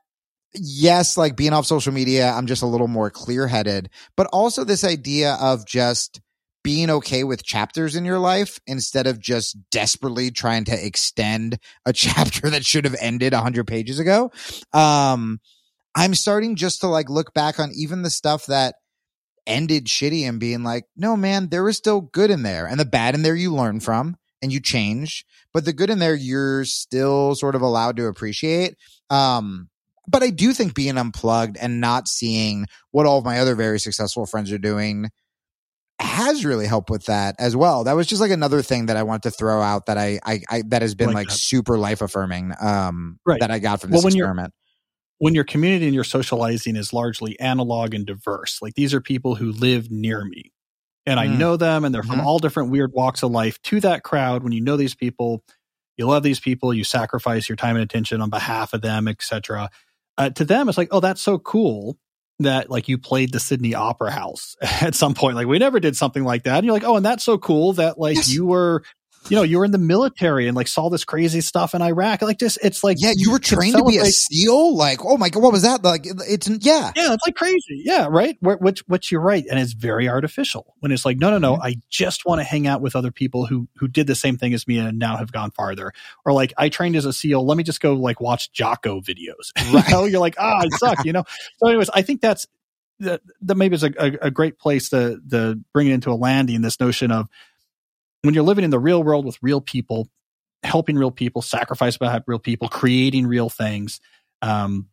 yes, like being off social media, I'm just a little more clear headed, but also this idea of just, being okay with chapters in your life instead of just desperately trying to extend a [laughs] chapter that should have ended 100 pages ago. Um, I'm starting just to like look back on even the stuff that ended shitty and being like, no, man, there was still good in there. And the bad in there you learn from and you change, but the good in there you're still sort of allowed to appreciate. Um, but I do think being unplugged and not seeing what all of my other very successful friends are doing has really helped with that as well. That was just like another thing that I want to throw out that I, I, I that has been like, like super life affirming. Um, right. that I got from this well, when experiment. When your community and your socializing is largely analog and diverse, like these are people who live near me, and I mm. know them, and they're mm-hmm. from all different weird walks of life. To that crowd, when you know these people, you love these people, you sacrifice your time and attention on behalf of them, etc. Uh, to them, it's like, oh, that's so cool that like you played the Sydney Opera House [laughs] at some point. Like we never did something like that. And you're like, oh, and that's so cool that like yes. you were you know, you were in the military and like saw this crazy stuff in Iraq. Like just, it's like, yeah, you were trained to be a SEAL. Like, oh my God, what was that? Like, it's, yeah. Yeah, it's like crazy. Yeah, right. Which, which you're right. And it's very artificial when it's like, no, no, no, mm-hmm. I just want to hang out with other people who, who did the same thing as me and now have gone farther. Or like, I trained as a SEAL. Let me just go like watch Jocko videos. [laughs] Right. you know, you're like, ah, oh, I suck, you know? So anyways, I think that's, that, that maybe is a, a, a great place to, to bring it into a landing, this notion of, when you're living in the real world with real people, helping real people, sacrifice by real people, creating real things, um,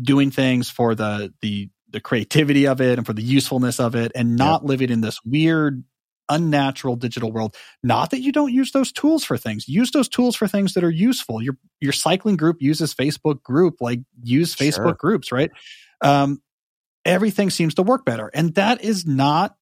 doing things for the the the creativity of it and for the usefulness of it, and not yep. living in this weird, unnatural digital world. Not that you don't use those tools for things. Use those tools for things that are useful. Your your cycling group uses Facebook group, like use Facebook sure. groups, right? Um, everything seems to work better, and that is not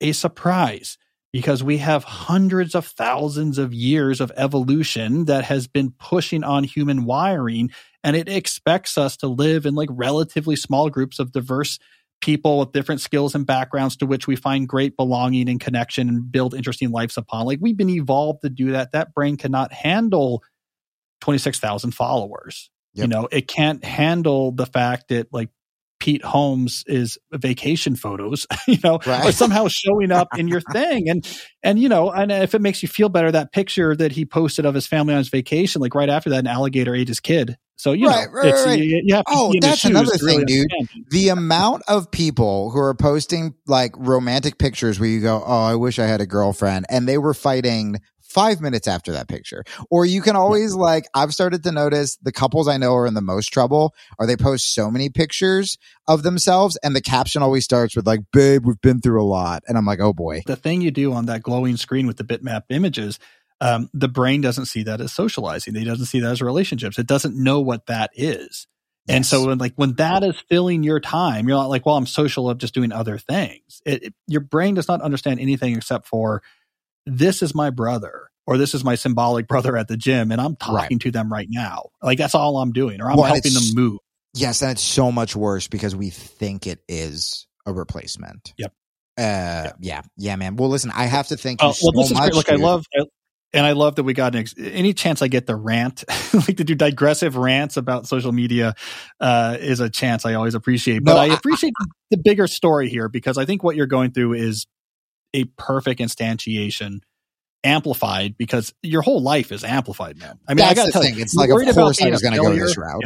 a surprise because we have hundreds of thousands of years of evolution that has been pushing on human wiring and it expects us to live in like relatively small groups of diverse people with different skills and backgrounds to which we find great belonging and connection and build interesting lives upon. Like we've been evolved to do that. That brain cannot handle 26,000 followers. Yep. you know it can't handle the fact that like Pete Holmes is vacation photos, [laughs] you know, Right. or somehow showing up in your thing. And, and, you know, and if it makes you feel better, that picture that he posted of his family on his vacation, like right after that, an alligator ate his kid. So, you Right, know, right. You, you have to Oh, be in his that's another to really thing, dude. understand. the amount of people who are posting like romantic pictures where you go, Oh, I wish I had a girlfriend. And they were fighting five minutes after that picture. Or you can always like, I've started to notice the couples I know are in the most trouble are they post so many pictures of themselves and the caption always starts with like, babe, we've been through a lot. And I'm like, oh boy. the thing you do on that glowing screen with the bitmap images, um, the brain doesn't see that as socializing. It doesn't see that as relationships. It doesn't know what that is. And so when like when that is filling your time, you're not like, well, I'm social of just doing other things. It, it- your brain does not understand anything except for this is my brother or this is my symbolic [laughs] brother at the gym and I'm talking to them right now. Like that's all I'm doing or I'm Well, helping them move. Yes, and it's so much worse because we think it is a replacement. Yep. Uh, yeah. yeah, man. Well, listen, I have to thank you Oh, so this is much. great. Look, I love, I, and I love that we got an ex- any chance I get to rant, [laughs] like to do digressive rants about social media, uh, is a chance I always appreciate. But No, I I- appreciate the bigger story here because I think what you're going through is a perfect instantiation, amplified because your whole life is amplified, man. I mean, I got to tell thing. you, It's like, of course, I was going to go this route.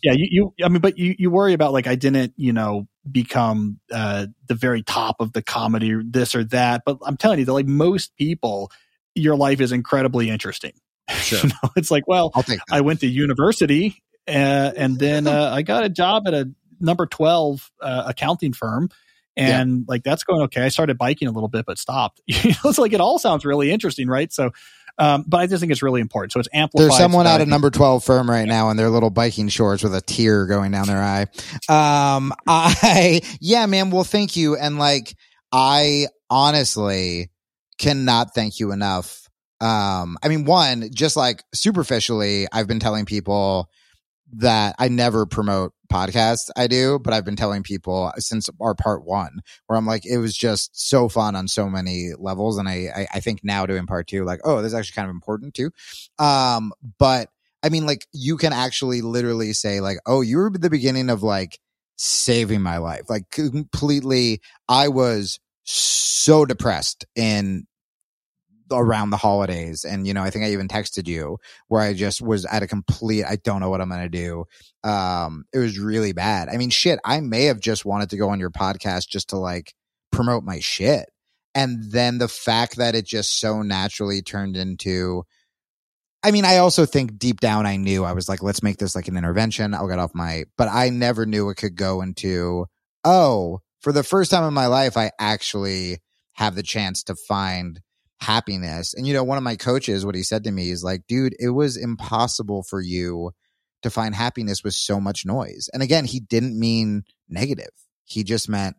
Yeah, you, you, I mean, but you, you worry about like I didn't, you know, become uh, the very top of the comedy, this or that. But I'm telling you that like most people, your life is incredibly interesting. [laughs] Sure. you know, it's like, well. I went to university uh, and then [laughs] uh, I got a job at a number 12 uh, accounting firm. And like that's going okay. I started biking a little bit, but stopped. [laughs] You know, it's like it all sounds really interesting, right? So, um, but I just think it's really important. So it's amplified. There's someone so at a number 12 firm right now in their little biking shorts with a tear going down their eye. Um, [laughs] I, yeah, man. Well, thank you. And like, I honestly cannot thank you enough. Um, I mean, one, just like superficially, I've been telling people that I never promote podcasts. I do, but I've been telling people since our part one, where I'm like, it was just so fun on so many levels. And I, I, I think now doing part two, like, oh, this is actually kind of important too. Um, but I mean, like, you can actually literally say, like, oh, you were the beginning of like saving my life. Like, completely, I was so depressed in around the holidays. And, you know, I think I even texted you where I just was at a complete, I don't know what I'm to do. Um, it was really bad. I mean, shit, I may have just wanted to go on your podcast just to like promote my shit. And then the fact that it just so naturally turned into, I mean, I also think deep down I knew I was like, let's make this like an intervention. I'll get off my, but I never knew it could go into, oh, for the first time in my life, I actually have the chance to find happiness. And, you know, one of my coaches, what he said to me is like, dude, it was impossible for you to find happiness with so much noise. And again, he didn't mean negative. He just meant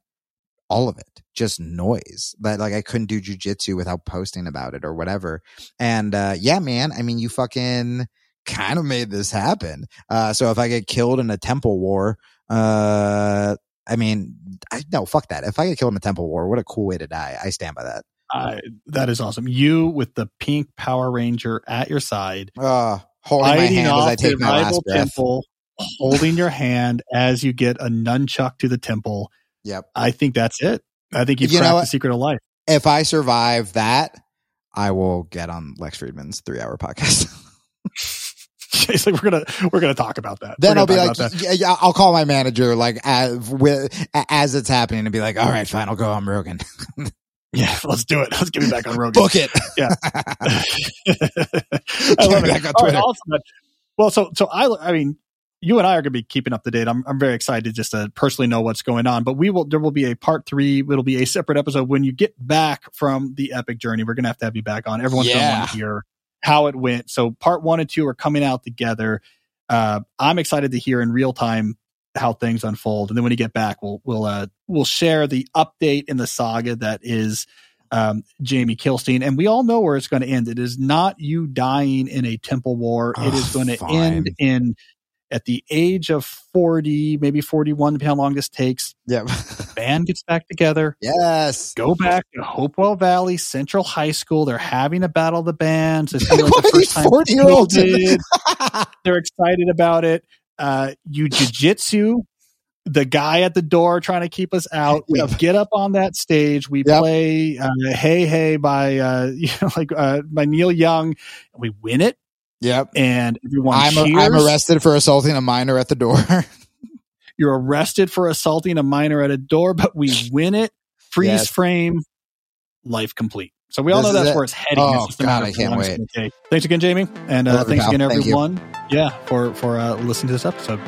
all of it, just noise. That like I couldn't do jujitsu without posting about it or whatever. And uh yeah, man, I mean you fucking kind of made this happen. Uh so if I get killed in a temple war, uh I mean I no fuck that. If I get killed in a temple war, what a cool way to die. I stand by that. I, that is awesome. You with the pink Power Ranger at your side, Uh holding my hand as I take my last breath. temple, holding your hand as you get a nunchuck to the temple. Yep. I think that's it. I think you've You cracked the secret of life. If I survive that, I will get on Lex Fridman's three hour podcast. [laughs] it's like we're gonna we're gonna talk about that. then I'll be like, talk about that. yeah, yeah, I'll call my manager like as, with, as it's happening and be like, all right, fine, I'll go on Rogan. [laughs] yeah, [laughs] let's do it. Let's get me back on Rogan. Book it. Yeah. [laughs] [laughs] I Get love it. back on right, Twitter. awesome. Well, so so I I mean, you and I are going to be keeping up to date. I'm I'm very excited to just to personally know what's going on. But we will there will be a part three. It'll be a separate episode when you get back from the epic journey. We're going to have to have you back on. Everyone's going to Yeah. want to hear how it went. So part one and two are coming out together. Uh, I'm excited to hear in real time how things unfold, and then when you get back, we'll we'll uh, we'll share the update in the saga that is um, Jamie Kilstein, and we all know where it's going to end. It is not you dying in a temple war. it Oh, is going to end in at the age of 40, maybe 41, depending how long this takes. Yep. [laughs] Band gets back together, yes. go back to Hopewell Valley Central High School. They're having a battle of the bands. It's like the [laughs] are these first time 40 year olds? [laughs] They're excited about it. Uh, you jujitsu the guy at the door trying to keep us out. We Yep. get up on that stage. We Yep. play uh, "Hey Hey" by uh, [laughs] you know like uh, by Neil Young. We win it, Yep. and everyone I'm, cheers. I'm arrested for assaulting a minor at the door. [laughs] You're arrested for assaulting a minor at a door, but we win it. Freeze Yes. frame, life complete. So we all This know that's it. where it's heading. Oh, It's God, I can't how long it's wait. Thanks again, Jamie, and uh, thanks pal. again, Thank everyone. Yeah, for for uh, listening to this episode.